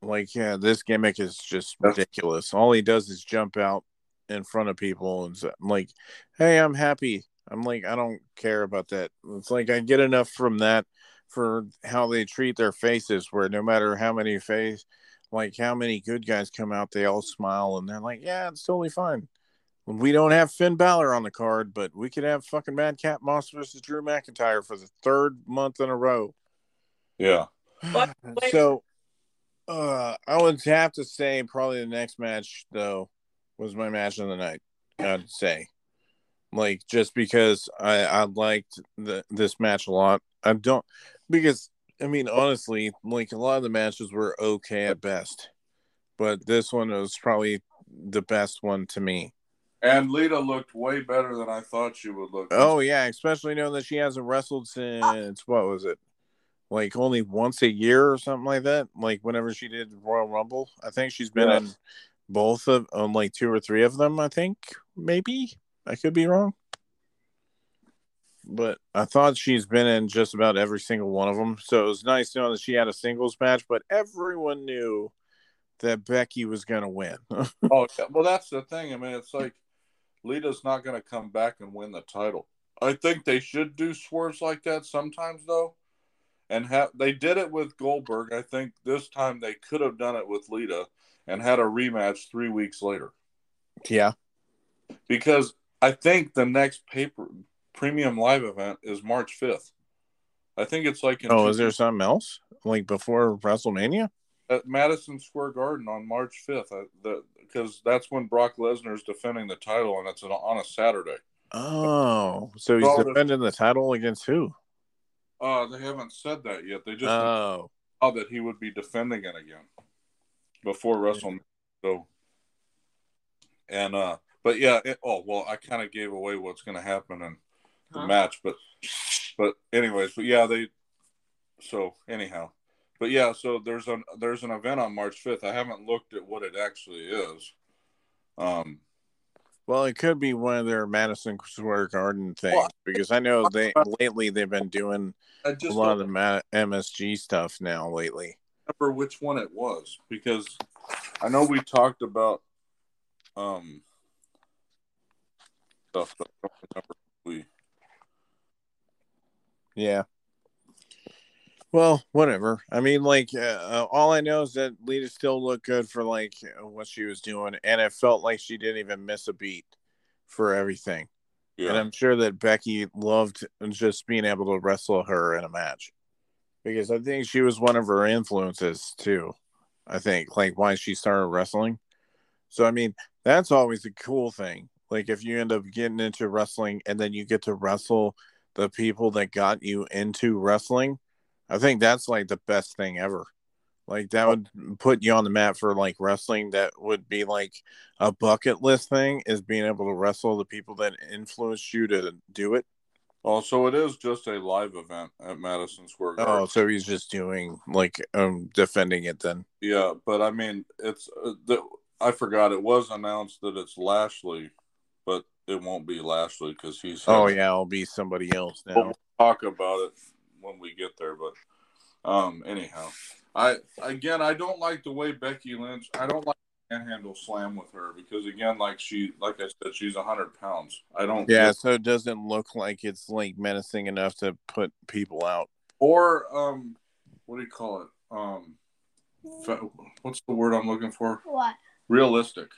like, yeah, this gimmick is just ridiculous. All he does is jump out in front of people and say, like, "Hey, I'm happy." I'm like, I don't care about that. It's like I get enough from that for how they treat their faces, where no matter how many face, like how many good guys come out, they all smile and they're like, "Yeah, it's totally fine." We don't have Finn Balor on the card, but we could have fucking Madcap Moss versus Drew McIntyre for the third month in a row. Yeah. So, uh, I would have to say probably the next match though was my match of the night. I'd say, like, just because I I liked the this match a lot. I don't because I mean honestly, like a lot of the matches were okay at best, but this one was probably the best one to me. And Lita looked way better than I thought she would look. Oh yeah, especially knowing that she hasn't wrestled since what was it? Like only once a year or something like that. Like whenever she did Royal Rumble. I think she's been Yeah. in both of on like two or three of them. I think maybe I could be wrong, but I thought she's been in just about every single one of them. So it was nice knowing that she had a singles match, but everyone knew that Becky was going to win. oh, yeah. well, that's the thing. I mean, it's like Lita's not going to come back and win the title. I think they should do swerves like that sometimes, though. And have they did it with Goldberg. I think this time they could have done it with Lita and had a rematch three weeks later. Yeah, because I think the next paper premium live event is March fifth. I think it's like oh, is there something else like before WrestleMania? At Madison Square Garden on March fifth, because that's when Brock Lesnar is defending the title, and it's on a Saturday. Oh, so he's defending the title against who? Uh, they haven't said that yet. They just oh that he would be defending it again before WrestleMania. So, and uh, but yeah, it, oh well, I kind of gave away what's going to happen in the huh? match, but but anyways, but yeah, they. So anyhow, but yeah, so there's an there's an event on March fifth. I haven't looked at what it actually is. Um, well, it could be one of their Madison Square Garden things well, because I know they lately they've been doing a lot of the MSG stuff now lately. Remember which one it was because I know we talked about um stuff. we yeah. Well, whatever. I mean, like, uh, uh, all I know is that Lita still looked good for like what she was doing, and it felt like she didn't even miss a beat for everything. Yeah. And I'm sure that Becky loved just being able to wrestle her in a match because I think she was one of her influences too. I think like why she started wrestling. So I mean, that's always a cool thing. Like if you end up getting into wrestling and then you get to wrestle the people that got you into wrestling I think that's like the best thing ever. Like that would put you on the map for like wrestling. That would be like a bucket list thing is being able to wrestle the people that influenced you to do it. Oh, so it is just a live event at Madison Square Garden. Oh, so he's just doing like um defending it then. Yeah, but I mean, it's uh, the, I forgot it was announced that it's Lashley, it won't be Lashley because he's. Oh yeah, it'll be somebody else now. We'll talk about it when we get there. But um, anyhow, I again I don't like the way Becky Lynch. I don't like manhandle slam with her because again, like she, like I said, she's a hundred pounds. I don't. Yeah, so it doesn't look like it's like menacing enough to put people out. Or um, what do you call it? Um, what's the word I'm looking for? What? Realistic.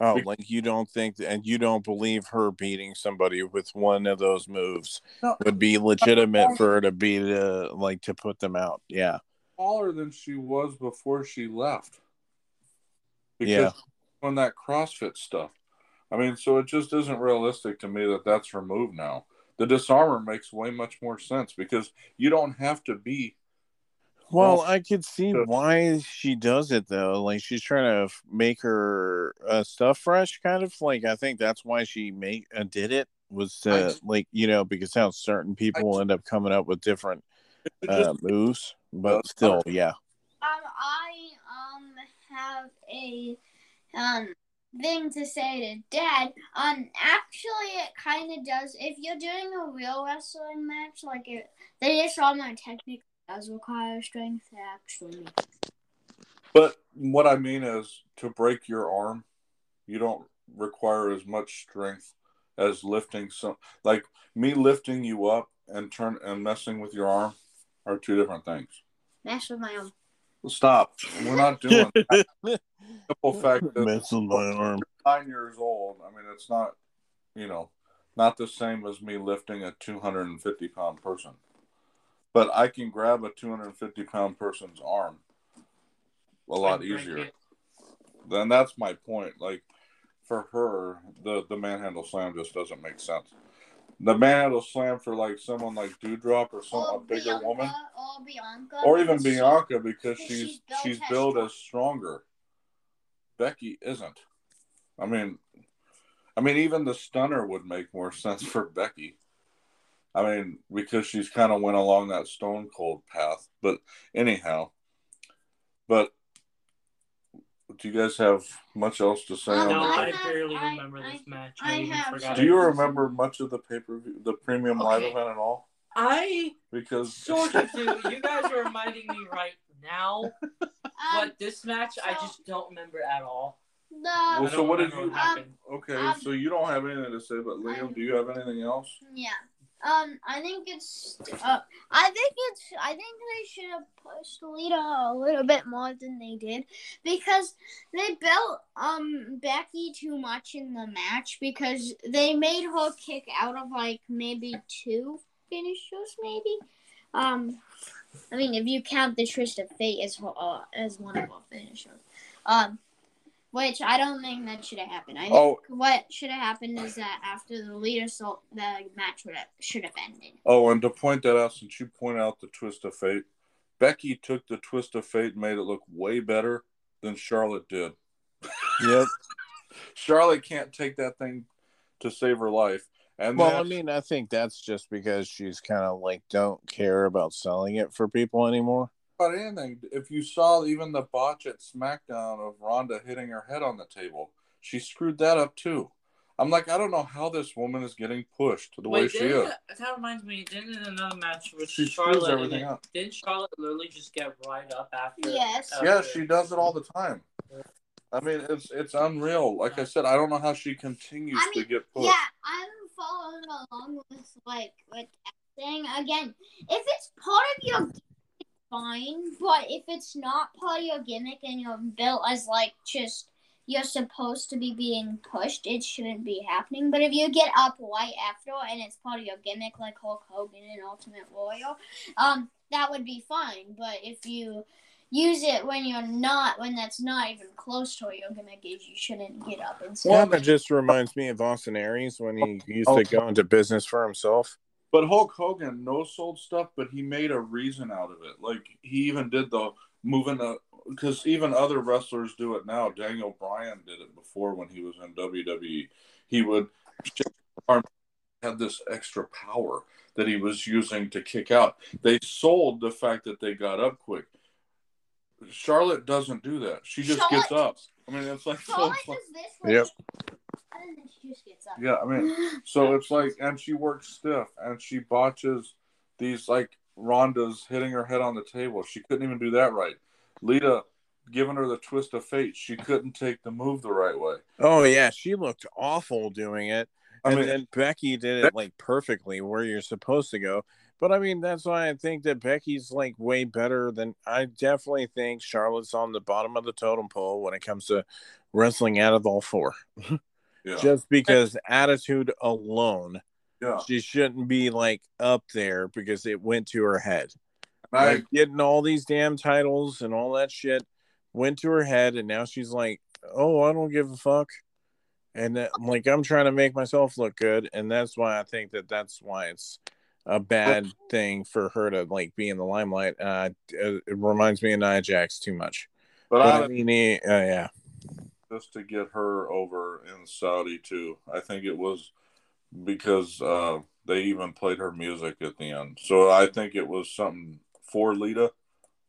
Oh, like you don't think, and you don't believe her beating somebody with one of those moves no, would be legitimate for her to be the like to put them out. Yeah, smaller than she was before she left. Because yeah, on that CrossFit stuff. I mean, so it just isn't realistic to me that that's her move now. The disarmer makes way much more sense because you don't have to be well, I could see why she does it though. Like she's trying to make her uh, stuff fresh, kind of. Like I think that's why she made uh, did it was to, like you know because how certain people will end up coming up with different uh, moves, but still, yeah. Um, I um have a um thing to say to Dad. Um, actually, it kind of does. If you're doing a real wrestling match, like it, they just all my technique does require strength actually. But what I mean is to break your arm, you don't require as much strength as lifting some like me lifting you up and turn and messing with your arm are two different things. Mess with my arm. Stop. We're not doing that. Simple fact that mess with my arm. Nine years old. I mean, it's not, you know, not the same as me lifting a 250 pound person but I can grab a 250 pound person's arm a lot easier. Then that's my point. Like for her, the the manhandle slam just doesn't make sense. The manhandle slam for like someone like Doudrop or some or a bigger Bianca, woman, or Bianca, or even Bianca because she's she's, she's built as stronger. Becky isn't. I mean, I mean, even the stunner would make more sense for Becky. I mean, because she's kind of went along that stone cold path. But anyhow, but Do you guys have much else to say Um, on No, the I I have- barely I- remember I- this match. I I, even have forgot. Do you remember much of the pay per view, the premium live event at all? I Because sort of do. You guys are reminding me right now, Um, but this match I just don't remember at all. the Well, so what did you- what happened. okay, Um, so you don't have anything to say, but Liam, um, do you have anything else? yeah. Um, I think it's. Uh, I think it's. I think they should have pushed Lita a little bit more than they did because they built um Becky too much in the match because they made her kick out of like maybe two finishers, maybe. Um, I mean, if you count the twist of fate as her, uh, as one of her finishers, um, which I don't think that should have happened. I oh. think Oh. what should have happened is that after the Litasault, the match would have should have ended. Oh, and to point that out, since you point out the twist of fate, Becky took the twist of fate and made it look way better than Charlotte did. Yep. Charlotte can't take that thing to save her life. And Well, I mean, I think that's just because she's kind of like don't care about selling it for people anymore. About anything. If you saw even the botch at SmackDown of Ronda hitting her head on the table, she screwed that up too. I'm like, I don't know how this woman is getting pushed the way she didn't, is. that reminds me. Didn't in another match with She screws Charlotte, everything up. didn't Charlotte literally just get right up after? Yes. after- Yeah, she does it all the time. I mean, it's it's unreal. Like I said, I don't know how she continues I mean, to get pushed. Yeah, I'm following along with like what Ted's saying again. If it's part of your gimmick, it's fine, but if it's not part of your gimmick and you're built as like just you're supposed to be being pushed, it shouldn't be happening. But if you get up right after and it's part of your gimmick, like Hulk Hogan and Ultimate Warrior, um, that would be fine. But if you use it when you're not, when that's not even close to what your gimmick is, you shouldn't get up and say. Well, that just reminds me of Austin Aries when he used to go into business for himself. But Hulk Hogan no sold stuff, but he made a reason out of it. Like he even did the moving the because even other wrestlers do it now. Daniel Bryan did it before when he was in WWE. He would had this extra power that he was using to kick out. They sold the fact that they got up quick. Charlotte doesn't do that. She just Charlotte- gets up. I mean, it's like so. Charlotte it's like- does this. Like, Yep. And then she just gets up. yeah, I mean, So it's like, and she works stiff, and she botches these like Ronda's hitting her head on the table. She couldn't even do that right. Lita giving her the twist of fate. She couldn't take the move the right way. Oh yeah, she looked awful doing it. I And mean, then Becky did it like perfectly where you're supposed to go. But I mean, that's why I think that Becky's like way better than I definitely think Charlotte's on the bottom of the totem pole when it comes to wrestling out of all four. yeah, Just because attitude alone, yeah. she shouldn't be like up there because it went to her head. I, Like getting all these damn titles and all that shit went to her head, and now she's like, "Oh, I don't give a fuck." And that, like I'm trying to make myself look good, and that's why I think that that's why it's a bad thing for her to like be in the limelight. Uh, it it reminds me of Nia Jax too much. but But I, I mean, uh, yeah, just to get her over in Saudi too. I think it was because uh, they even played her music at the end. So I think it was something for Lita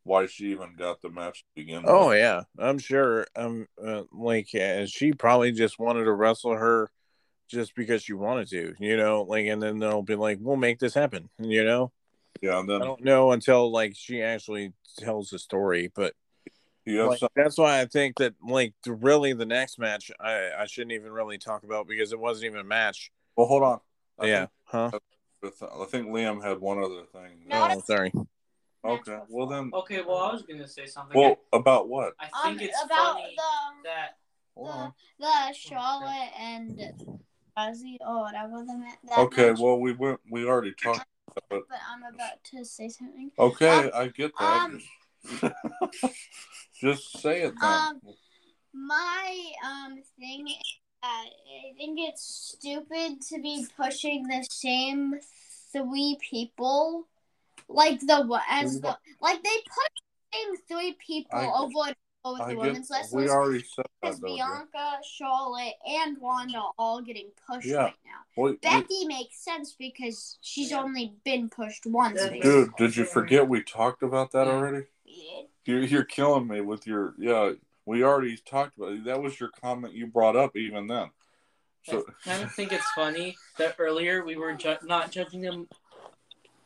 why she even got the match to begin with. oh yeah, I'm sure. Um, uh, like uh, she probably just wanted to wrestle her just because she wanted to, you know. Like, and then they'll be like, "We'll make this happen," you know. yeah, and I don't know until like she actually tells the story, but you have like, that's why I think that like really the next match I I shouldn't even really talk about because it wasn't even a match. well, hold on. I yeah, think- huh? I think Liam had one other thing. No, Oh, sorry. Okay, well then, Okay, well, I was gonna say something. well about what? I Um, think it's about funny the that the, the Charlotte and Ozzy or whatever the ma- that Okay, match, well we went. We already talked, but but I'm about to say something. okay, Um, I get that. um, just, just say it then. Um, My um thing is that I think it's stupid to be pushing the same three people, like the wa- as the like they put the same three people I- over and over I the get. women's We already said Because that though. dude. Bianca, Charlotte, and Wanda are all getting pushed Yeah. right now. Wait, wait, Becky makes sense because she's Yeah. only been pushed once. Yeah. basically. dude, did you forget we talked about that Yeah. already? Yeah. You're, you're killing me with your yeah. We already talked about it. That was your comment you brought up even then. So I kind of think it's funny that earlier we were ju- not judging them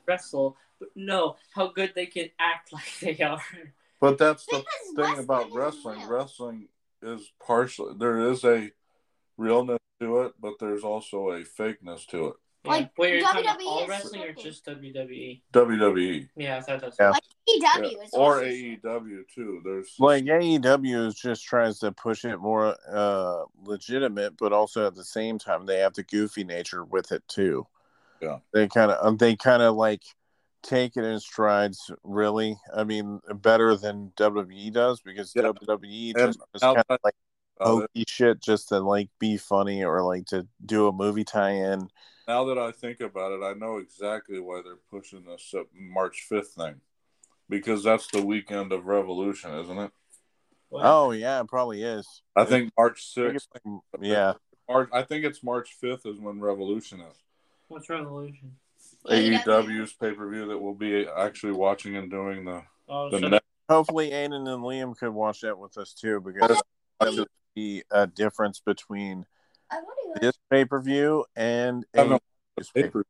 wrestle, but no, how good they can act like they are. But that's the Because thing about wrestling wrestling. real. Wrestling is partially there is a realness to it, but there's also a fakeness to it. Yeah. Like, Wait, are you talking about WWE all is wrestling or just WWE? WWE Yeah, I thought that's Yeah. Like AEW Yeah. is or AEW too. There's Like AEW is just tries to push it more uh legitimate, but also at the same time they have the goofy nature with it too. Yeah. They kind of they kind of like take it in strides. Really, I mean, better than WWE does because Yeah. WWE And just, just kind of like hokey shit just to like be funny or like to do a movie tie-in. Now that I think about it, I know exactly why they're pushing this uh, March fifth thing. Because that's the weekend of Revolution, isn't it? What? Oh yeah, it probably is. I think March I think like- yeah, March, I think it's March fifth is when Revolution is. What's Revolution? AEW's pay per view that we'll be actually watching and doing the Oh, the so next. hopefully Aiden and Liam could watch that with us too because there would be a difference between I want to this pay per view and. AEW's pay-per-view. pay-per-view.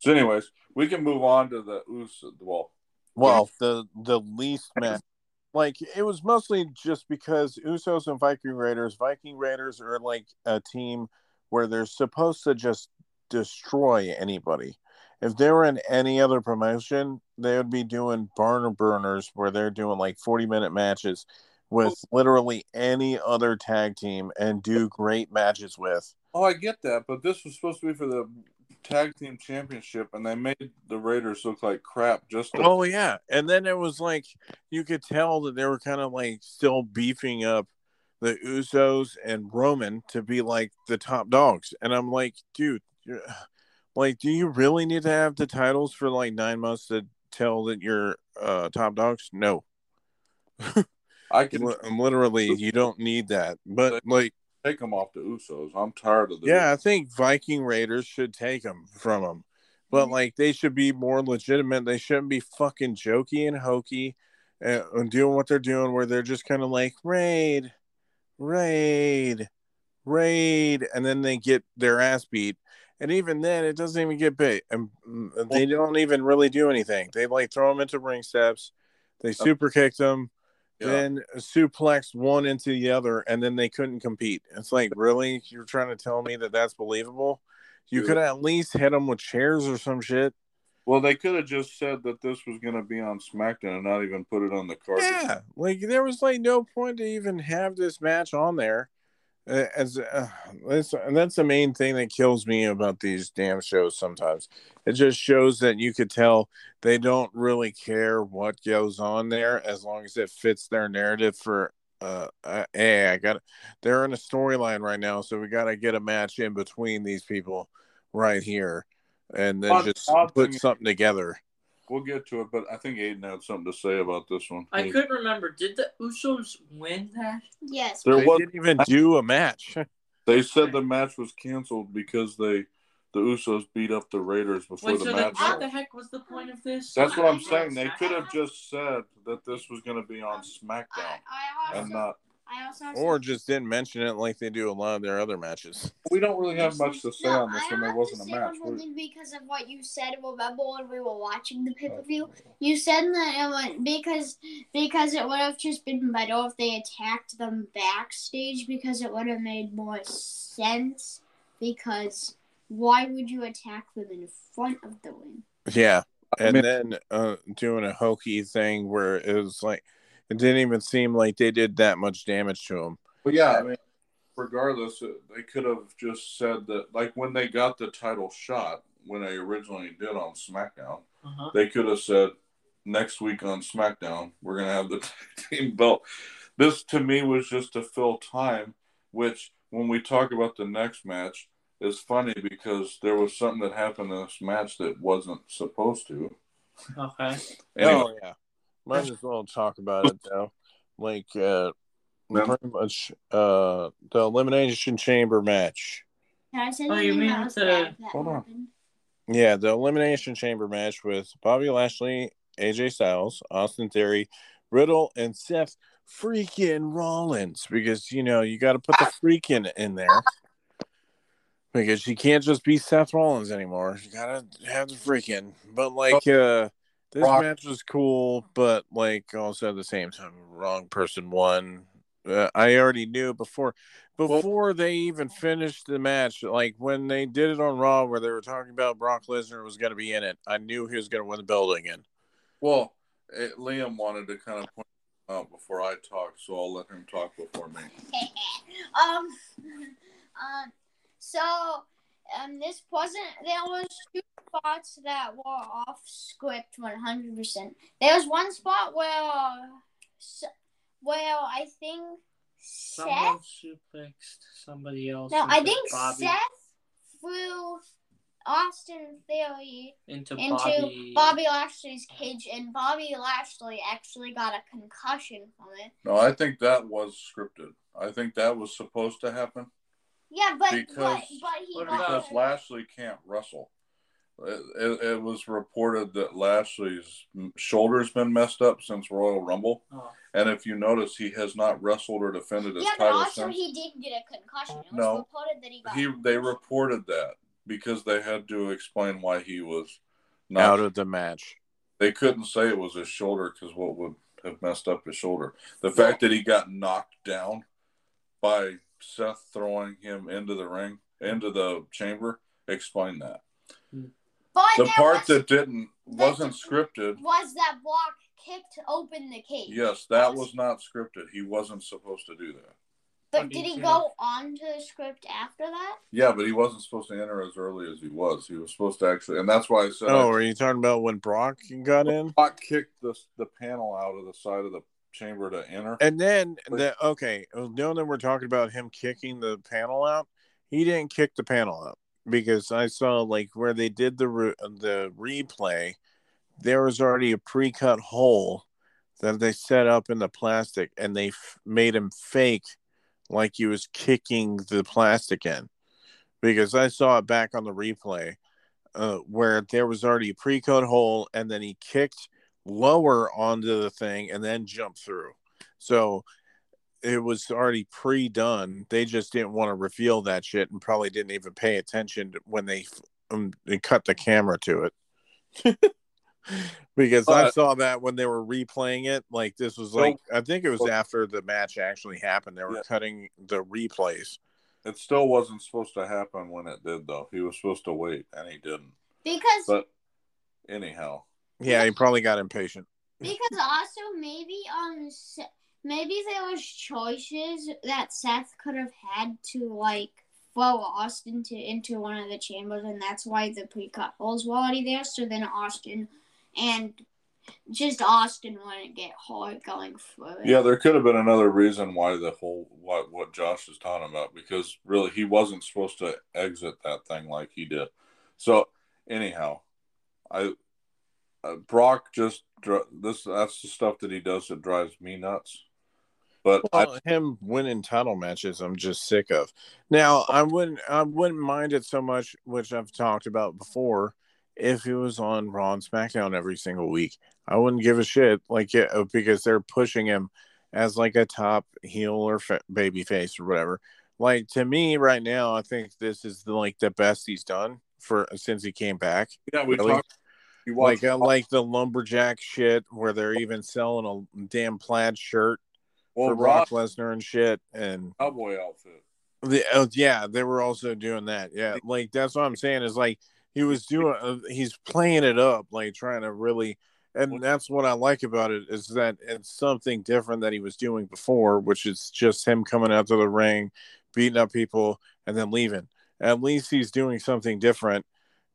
So, anyways, we can move on to the Us. Well, Well, the the least match, like it was mostly just because Usos and Viking Raiders. Viking Raiders are like a team where they're supposed to just destroy anybody. If they were in any other promotion, they would be doing burner burners where they're doing like forty minute matches with literally any other tag team and do great matches with. oh, I get that, but this was supposed to be for the tag team championship, and they made the Raiders look like crap. Just to, Oh yeah, and then it was like you could tell that they were kind of like still beefing up the Usos and Roman to be like the top dogs, and I'm like, dude, you're, like, do you really need to have the titles for like nine months to tell that you're uh, top dogs? No, I can Li- literally, you don't need that. But like, take them off the Usos. I'm tired of the yeah, I think Viking Raiders should take them from them, but like they should be more legitimate. They shouldn't be fucking jokey and hokey and, and doing what they're doing, where they're just kind of like raid, raid, raid, and then they get their ass beat. And even then, it doesn't even get big, and mm, they don't even really do anything. They like throw them into ring steps, they super kick them, Yeah. then suplex one into the other, and then they couldn't compete. It's like, really? You're trying to tell me that that's believable? You could at least hit them with chairs or some shit. Well, they could have just said that this was going to be on SmackDown and not even put it on the card. Yeah, like there was like no point to even have this match on there. Uh, As uh, that's, and that's the main thing that kills me about these damn shows. Sometimes it just shows that you could tell they don't really care what goes on there as long as it fits their narrative. For uh, uh hey, I got they're in a storyline right now, so we got to get a match in between these people right here, and then just put something together. We'll get to it, but I think Aiden had something to say about this one. I couldn't remember. Did the Usos win that? Yes. There They was- didn't even do a match. They said the match was canceled because they the Usos beat up the Raiders before Wait, the so then match. what the heck was the point of this? That's what I'm saying. They could have just said that this was going to be on I, SmackDown I also, and not. I also have or some- just didn't mention it like they do a lot of their other matches. We don't really have much to say No, on this I when there wasn't to a match. one because of what you said. Remember when we were watching the pay per view? You said that it would, because because it would have just been better if they attacked them backstage because it would have made more sense. Because why would you attack them in front of the ring? Yeah, I and mean, then uh, doing a hokey thing where it was like it didn't even seem like they did that much damage to him. But yeah, I mean, regardless, uh, they could have just said that, like when they got the title shot, when they originally did on SmackDown, Uh-huh. they could have said, next week on SmackDown, we're going to have the team belt. This to me was just to fill time, which when we talk about the next match, is funny because there was something that happened in this match that wasn't supposed to. Okay. Anyway, Oh yeah, might as well talk about it though. Like uh, Yeah. pretty much uh, the elimination chamber match. Can I say Oh, you mean that the- Hold on. happened? Yeah, the elimination chamber match with Bobby Lashley, AJ Styles, Austin Theory, Riddle, and Seth freaking Rollins because you know you got to put the freaking in there because you can't just be Seth Rollins anymore. You gotta have the freaking. But like, uh, this Brock- match was cool, but like also at the same time, wrong person won. Uh, I already knew before before they even finished the match. Like when they did it on Raw, where they were talking about Brock Lesnar was going to be in it. I knew he was going to win the belt again. Well, eh, Liam wanted to kind of point out before I talk, so I'll let him talk before me. um, um, so um, this wasn't. There was two spots that were off script, one hundred percent. There was one spot where, s- where I think Someone Seth. suplexed somebody else. No, I think Bobby, Seth threw Austin Theory into, into Bobby. Bobby Lashley's cage, and Bobby Lashley actually got a concussion from it. No, I think that was scripted. I think that was supposed to happen Yeah, but Because- but, but he What got Lashley can't wrestle. It, it, it was reported that Lashley's shoulder's been messed up since Royal Rumble, Oh. and if you notice, he has not wrestled or defended his yeah, but title also since. he did get a concussion. It was No. reported that he got. He they reported that because they had to explain why he was not Out of the match. they couldn't say it was his shoulder because what would have messed up his shoulder. The fact that he got knocked down by Seth throwing him into the ring, into the chamber, Explain that. but The part was, that didn't wasn't scripted. was that Brock kicked open the cage. Yes, that was not scripted. He wasn't supposed to do that. But did did he go on to the script after that? Yeah, but he wasn't supposed to enter as early as he was. He was supposed to actually, and that's why I said. Oh, I, are you talking about when Brock got in? Brock kicked the the panel out of the side of the chamber to enter. And then the okay, now that we're talking about him kicking the panel out, he didn't kick the panel out because I saw like where they did the re- the replay, there was already a pre-cut hole that they set up in the plastic, and they f- made him fake like he was kicking the plastic in, because I saw it back on the replay, uh, where there was already a pre-cut hole, and then he kicked lower onto the thing and then jump through. So it was already pre-done. They just didn't want to reveal that shit and probably didn't even pay attention to- when they um, they cut the camera to it. because I saw that when they were replaying it, like this was like I think it was Well- after the match actually happened. They were Yeah. cutting the replays. It still wasn't supposed to happen when it did, though. He was supposed to wait, and he didn't. Because But anyhow, Yeah, he probably got impatient. because also maybe um maybe there was choices that Seth could have had to like throw Austin to into one of the chambers, and that's why the pre-cut holes were already there. So then Austin and just Austin wouldn't get hurt going through it. yeah, there could have been another reason why the whole what what Josh is talking about because really he wasn't supposed to exit that thing like he did. So anyhow, I uh, Brock just this that's the stuff that he does that drives me nuts. But I, him winning title matches, I'm just sick of. Now, I wouldn't, I wouldn't mind it so much, which I've talked about before, if it was on Raw and SmackDown every single week. I wouldn't give a shit, like yeah, because they're pushing him as like a top heel or fa- baby face or whatever. Like to me, right now, I think this is the, like the best he's done for since he came back. yeah, we Really? talked. You Like, uh, like the lumberjack shit, where they're even selling a damn plaid shirt well, for Brock Brock Lesnar and shit, and cowboy outfit. the, oh, yeah, they were also doing that. Yeah, like that's what I'm saying is like he was doing, uh, he's playing it up, like trying to really, and that's what I like about it is that it's something different that he was doing before, which is just him coming out to the ring, beating up people, and then leaving. At least he's doing something different,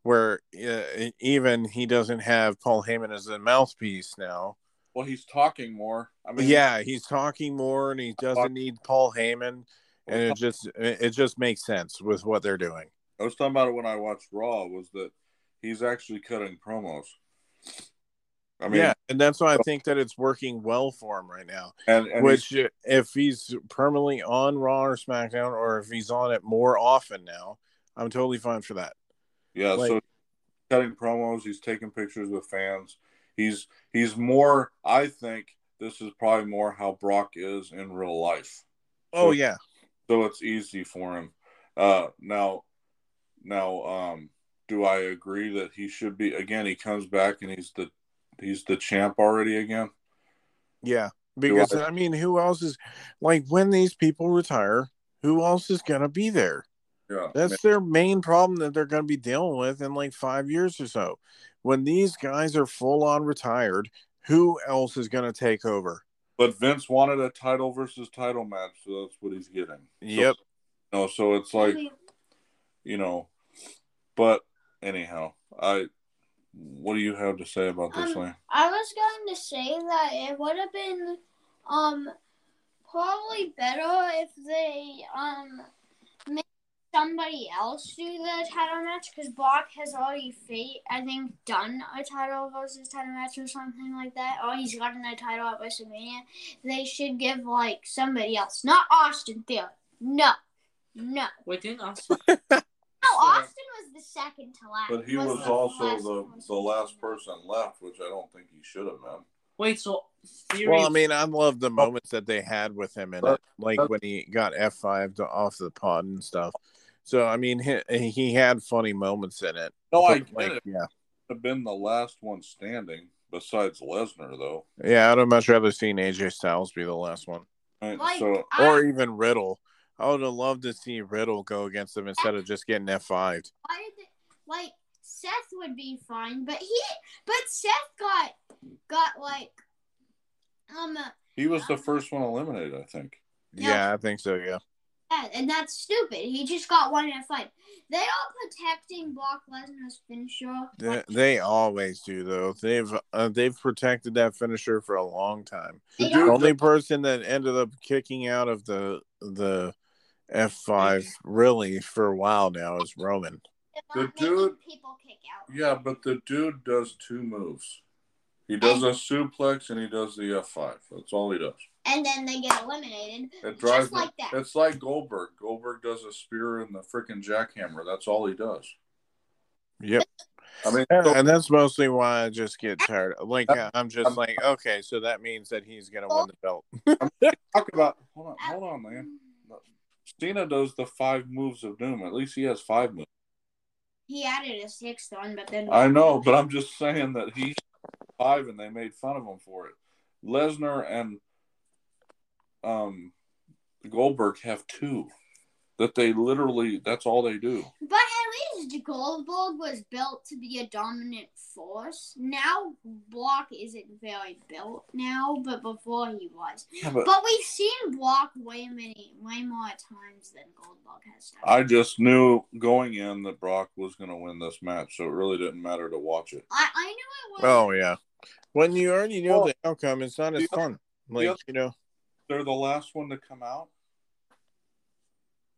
where uh, even he doesn't have Paul Heyman as a mouthpiece now. Well, he's talking more. I mean, yeah, he's talking more, and he doesn't need Paul Heyman, and it just it just makes sense with what they're doing. I was talking about it when I watched Raw. Was that he's actually cutting promos? I mean, yeah, and that's why I think that it's working well for him right now. and, and Which, he's- if he's permanently on Raw or SmackDown, or if he's on it more often now, I'm totally fine for that. Yeah, like- so cutting promos. He's taking pictures with fans. He's he's more, I think, this is probably more how Brock is in real life. Oh yeah. So it's easy for him. Uh, now, now, um, do I agree that he should be again? He comes back and he's the he's the champ already again. Yeah. Because I- I mean, who else is like when these people retire, who else is gonna be there? Yeah, That's their main problem that they're gonna be dealing with in like five years or so. When these guys are full on retired, who else is gonna take over? but Vince wanted a title versus title match, so that's what he's getting. Yep. You know, so it's like you know, but anyhow, I. What do you have to say about this Um, thing? I was going to say that it would have been um probably better if they um made somebody else do the title match because Brock has already fate I think done a title versus title match or something like that. Or he's gotten a title at WrestleMania. They should give like somebody else, not Austin Theory. No, no. Wait, didn't Austin? No, Austin was the second to last. But he was the also last the the last person left, which I don't think he should have been. Wait, so theory? Well, I mean, I love the oh. moments that they had with him in it, like when he got F five off the pod and stuff. So I mean, he, he had funny moments in it. No, I But, get like, it. Yeah, Have been the last one standing besides Lesnar, though. yeah. I'd have much rather seen AJ Styles be the last one, Right? Like, so I- or even Riddle. I would have loved to see Riddle go against him instead of just getting F five. Why did they, like Seth would be fine, but he but Seth got got like um he was the first one eliminated, I think. Yeah. Yeah, I think so. Yeah. Yeah, and that's stupid. He just got one in a fight. They are protecting Brock Lesnar's finisher. They, they always do though. They've uh, they've protected that finisher for a long time. The The dude- don't- only person that ended up kicking out of the the F five really for a while now is Roman. The dude- people kick out. Yeah, but the dude does two moves. He does a suplex and he does the F five. That's all he does. And then they get eliminated. It drives Just like that. It's like Goldberg. Goldberg does a spear and the freaking jackhammer. That's all he does. Yep. I mean, And, and that's mostly why I just get tired. Like I'm just like, okay, so that means that he's gonna win the belt. talk about. Hold on, hold on, man. Uh, Cena does the five moves of doom. At least he has five moves. He added a sixth one, but then I know, but I'm just saying that he's five, and they made fun of him for it. Lesnar and um Goldberg have two. That they literally. That's all they do. But at least Goldberg was built to be a dominant force. Now Brock isn't very built now, but before he was. Yeah, but But we've seen Brock way many, way more times than Goldberg has done. I just knew going in that Brock was going to win this match, so it really didn't matter to watch it. I, I knew it was. Oh yeah. When you already know Well, the outcome, it's not as fun. Like other- you know, They're the last one to come out.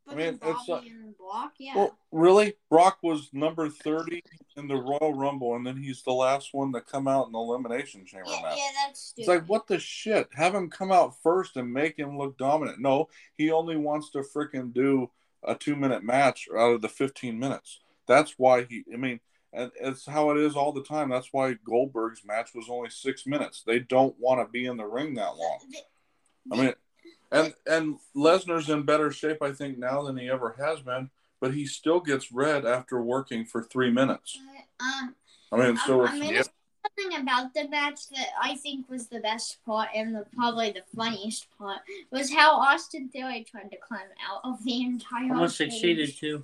but I mean, it's uh, Bobby and Brock, yeah. Well, really, Brock was number thirty in the Royal Rumble, and then he's the last one to come out in the Elimination Chamber yeah, match. yeah, that's stupid. It's like, what the shit? Have him come out first and make him look dominant. No, he only wants to freaking do a two minute match out of the 15 minutes. That's why he, I mean, and it's how it is all the time. That's why Goldberg's match was only six minutes. They don't want to be in the ring that long. I mean, and and Lesnar's in better shape, I think, now than he ever has been. But he still gets red after working for three minutes. um, I mean, so I'm, it's, I'm gonna say something about the match that I think was the best part and the probably the funniest part was how Austin Theory tried to climb out of the entire. Almost cage. succeeded too.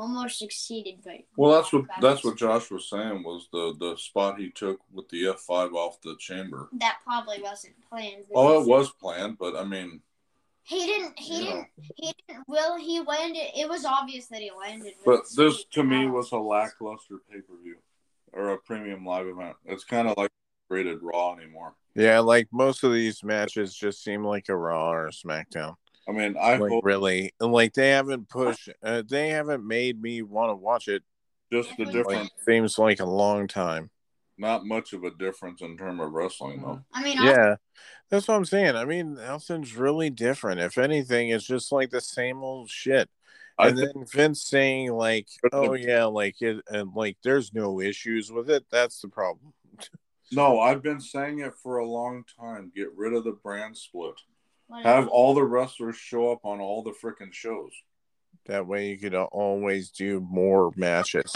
Almost succeeded, but well, that's what that's what Josh was saying was the the spot he took with the F five off the chamber. that probably wasn't planned. Oh, because it was planned, but I mean, He didn't. He didn't. He didn't. Will he landed? It was obvious that he landed. But this to me was a lackluster pay per view or a premium live event. It's kind of like rated Raw anymore. yeah, like most of these matches just seem like a Raw or a SmackDown. I mean, I Like hope really, like they haven't pushed, uh, they haven't made me want to watch it. just the Like- difference. Like seems like a long time. Not much of a difference in terms of wrestling, though. I mean, Yeah, that's what I'm saying. I mean, nothing's really different. If anything, it's just like the same old shit. I and think then Vince saying like, "Oh yeah, like it, and like there's no issues with it." That's the problem. No, I've been saying it for a long time. Get rid of the brand split. What Have else? all the wrestlers show up on all the freaking shows. That way you could always do more matches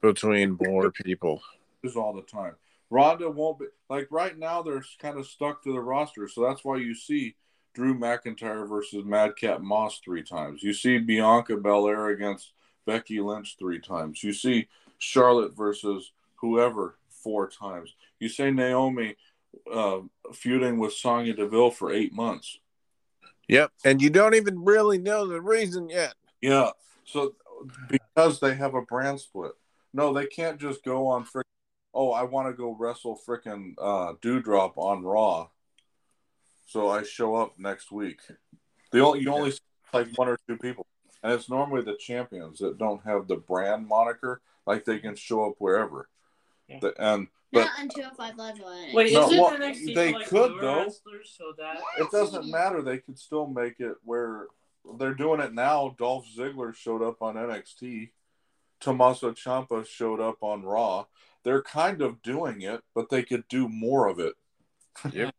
between more people. This all the time. Ronda won't be like right now. They're kind of stuck to the roster, so that's why you see Drew McIntyre versus Madcap Moss three times. You see Bianca Belair against Becky Lynch three times. You see Charlotte versus whoever four times. You say Naomi uh, feuding with Sonya Deville for eight months. Yep. And you don't even really know the reason yet. Yeah. So because they have a brand split. No, they can't just go on frick. Oh, I want to go wrestle frickin' uh, Doudrop on Raw. So I show up next week. The only you only see like one or two people, and it's normally the champions that don't have the brand moniker. Like they can show up wherever. Yeah. The- and but Not on 205 Live. on Wait, No, isn't well, NXT they like, could, though. wrestlers, so that it doesn't matter. They could still make it where they're doing it now. Dolph Ziggler showed up on NXT. Tommaso Ciampa showed up on Raw. They're kind of doing it, but they could do more of it. Yep.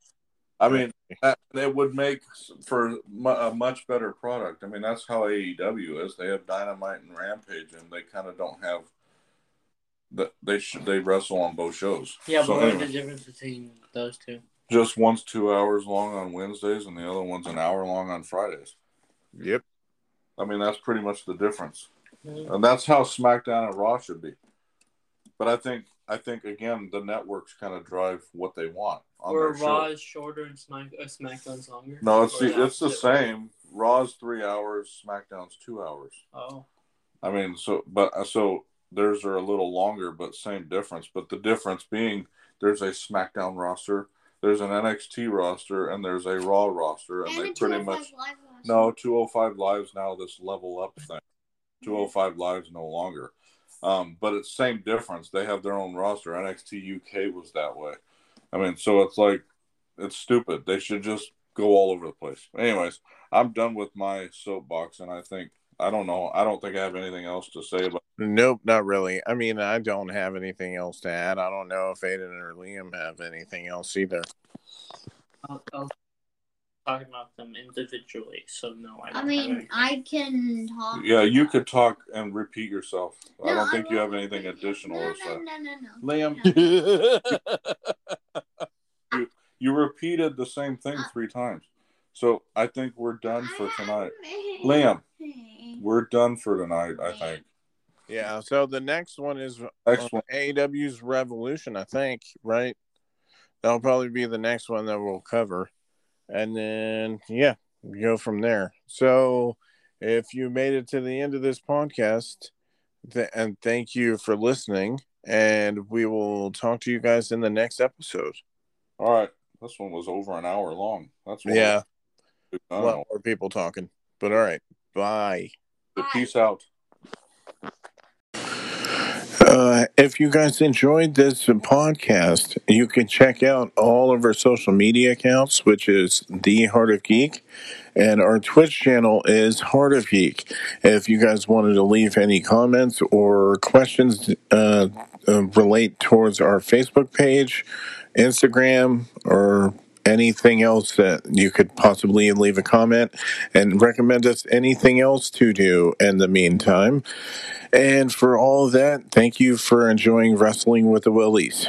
I mean, that, that would make for a much better product. I mean, that's how AEW is. They have Dynamite and Rampage, and they kind of don't have. The, they should they wrestle on both shows. yeah. So but what's anyway. the difference between those two? Just one's two hours long on Wednesdays, and the other one's an hour long on Fridays. Yep. I mean, that's pretty much the difference, Mhm. and that's how SmackDown and Raw should be. But I think, I think again, the networks kind of drive what they want on Or their Raw show. is shorter and Smack uh, SmackDown's longer. No, it's the, it's the same. Raw's three hours, SmackDown's two hours. Oh, I mean, so but uh, so theirs are a little longer, but same difference. But the difference being there's a SmackDown roster, there's an NXT roster, and there's a Raw roster, and, And they pretty much Live. no 205 lives now. This level up thing, 205 lives no longer. Um, but it's same difference. They have their own roster. NXT UK was that way. I mean, so it's like it's stupid. They should just go all over the place. Anyways, I'm done with my soapbox, and I think I don't know. I don't think I have anything else to say about. Nope, not really. I mean, I don't have anything else to add. I don't know if Aidan or Liam have anything else either. I'll, I'll talk about them individually. So no, I. Don't I mean. I can talk. Yeah, you could talk and repeat yourself. I don't think you have anything repeat. additional No, to no, say. no, no, no. Liam, yeah, you repeated the same thing uh, three times, so I think we're done for tonight. Liam, we're done for tonight. I think. Yeah. So the next one is uh, Next one. AEW's Revolution, I think, right? That'll probably be the next one that we'll cover. And then, yeah, we go from there. So if you made it to the end of this podcast, th- and thank you for listening, and we will talk to you guys in the next episode. All right, this one was over an hour long. That's what Yeah, we've a lot more people talking. But all right, bye. Peace out. Uh, if you guys enjoyed this podcast, you can check out all of our social media accounts, which is The Heart of Geek, and our Twitch channel is Heart of Geek. If you guys wanted to leave any comments or questions uh, uh, relate towards our Facebook page, Instagram, or anything else that you could possibly leave a comment and recommend us anything else to do in the meantime. And for all of that, thank you for enjoying Wrestling with the Willies.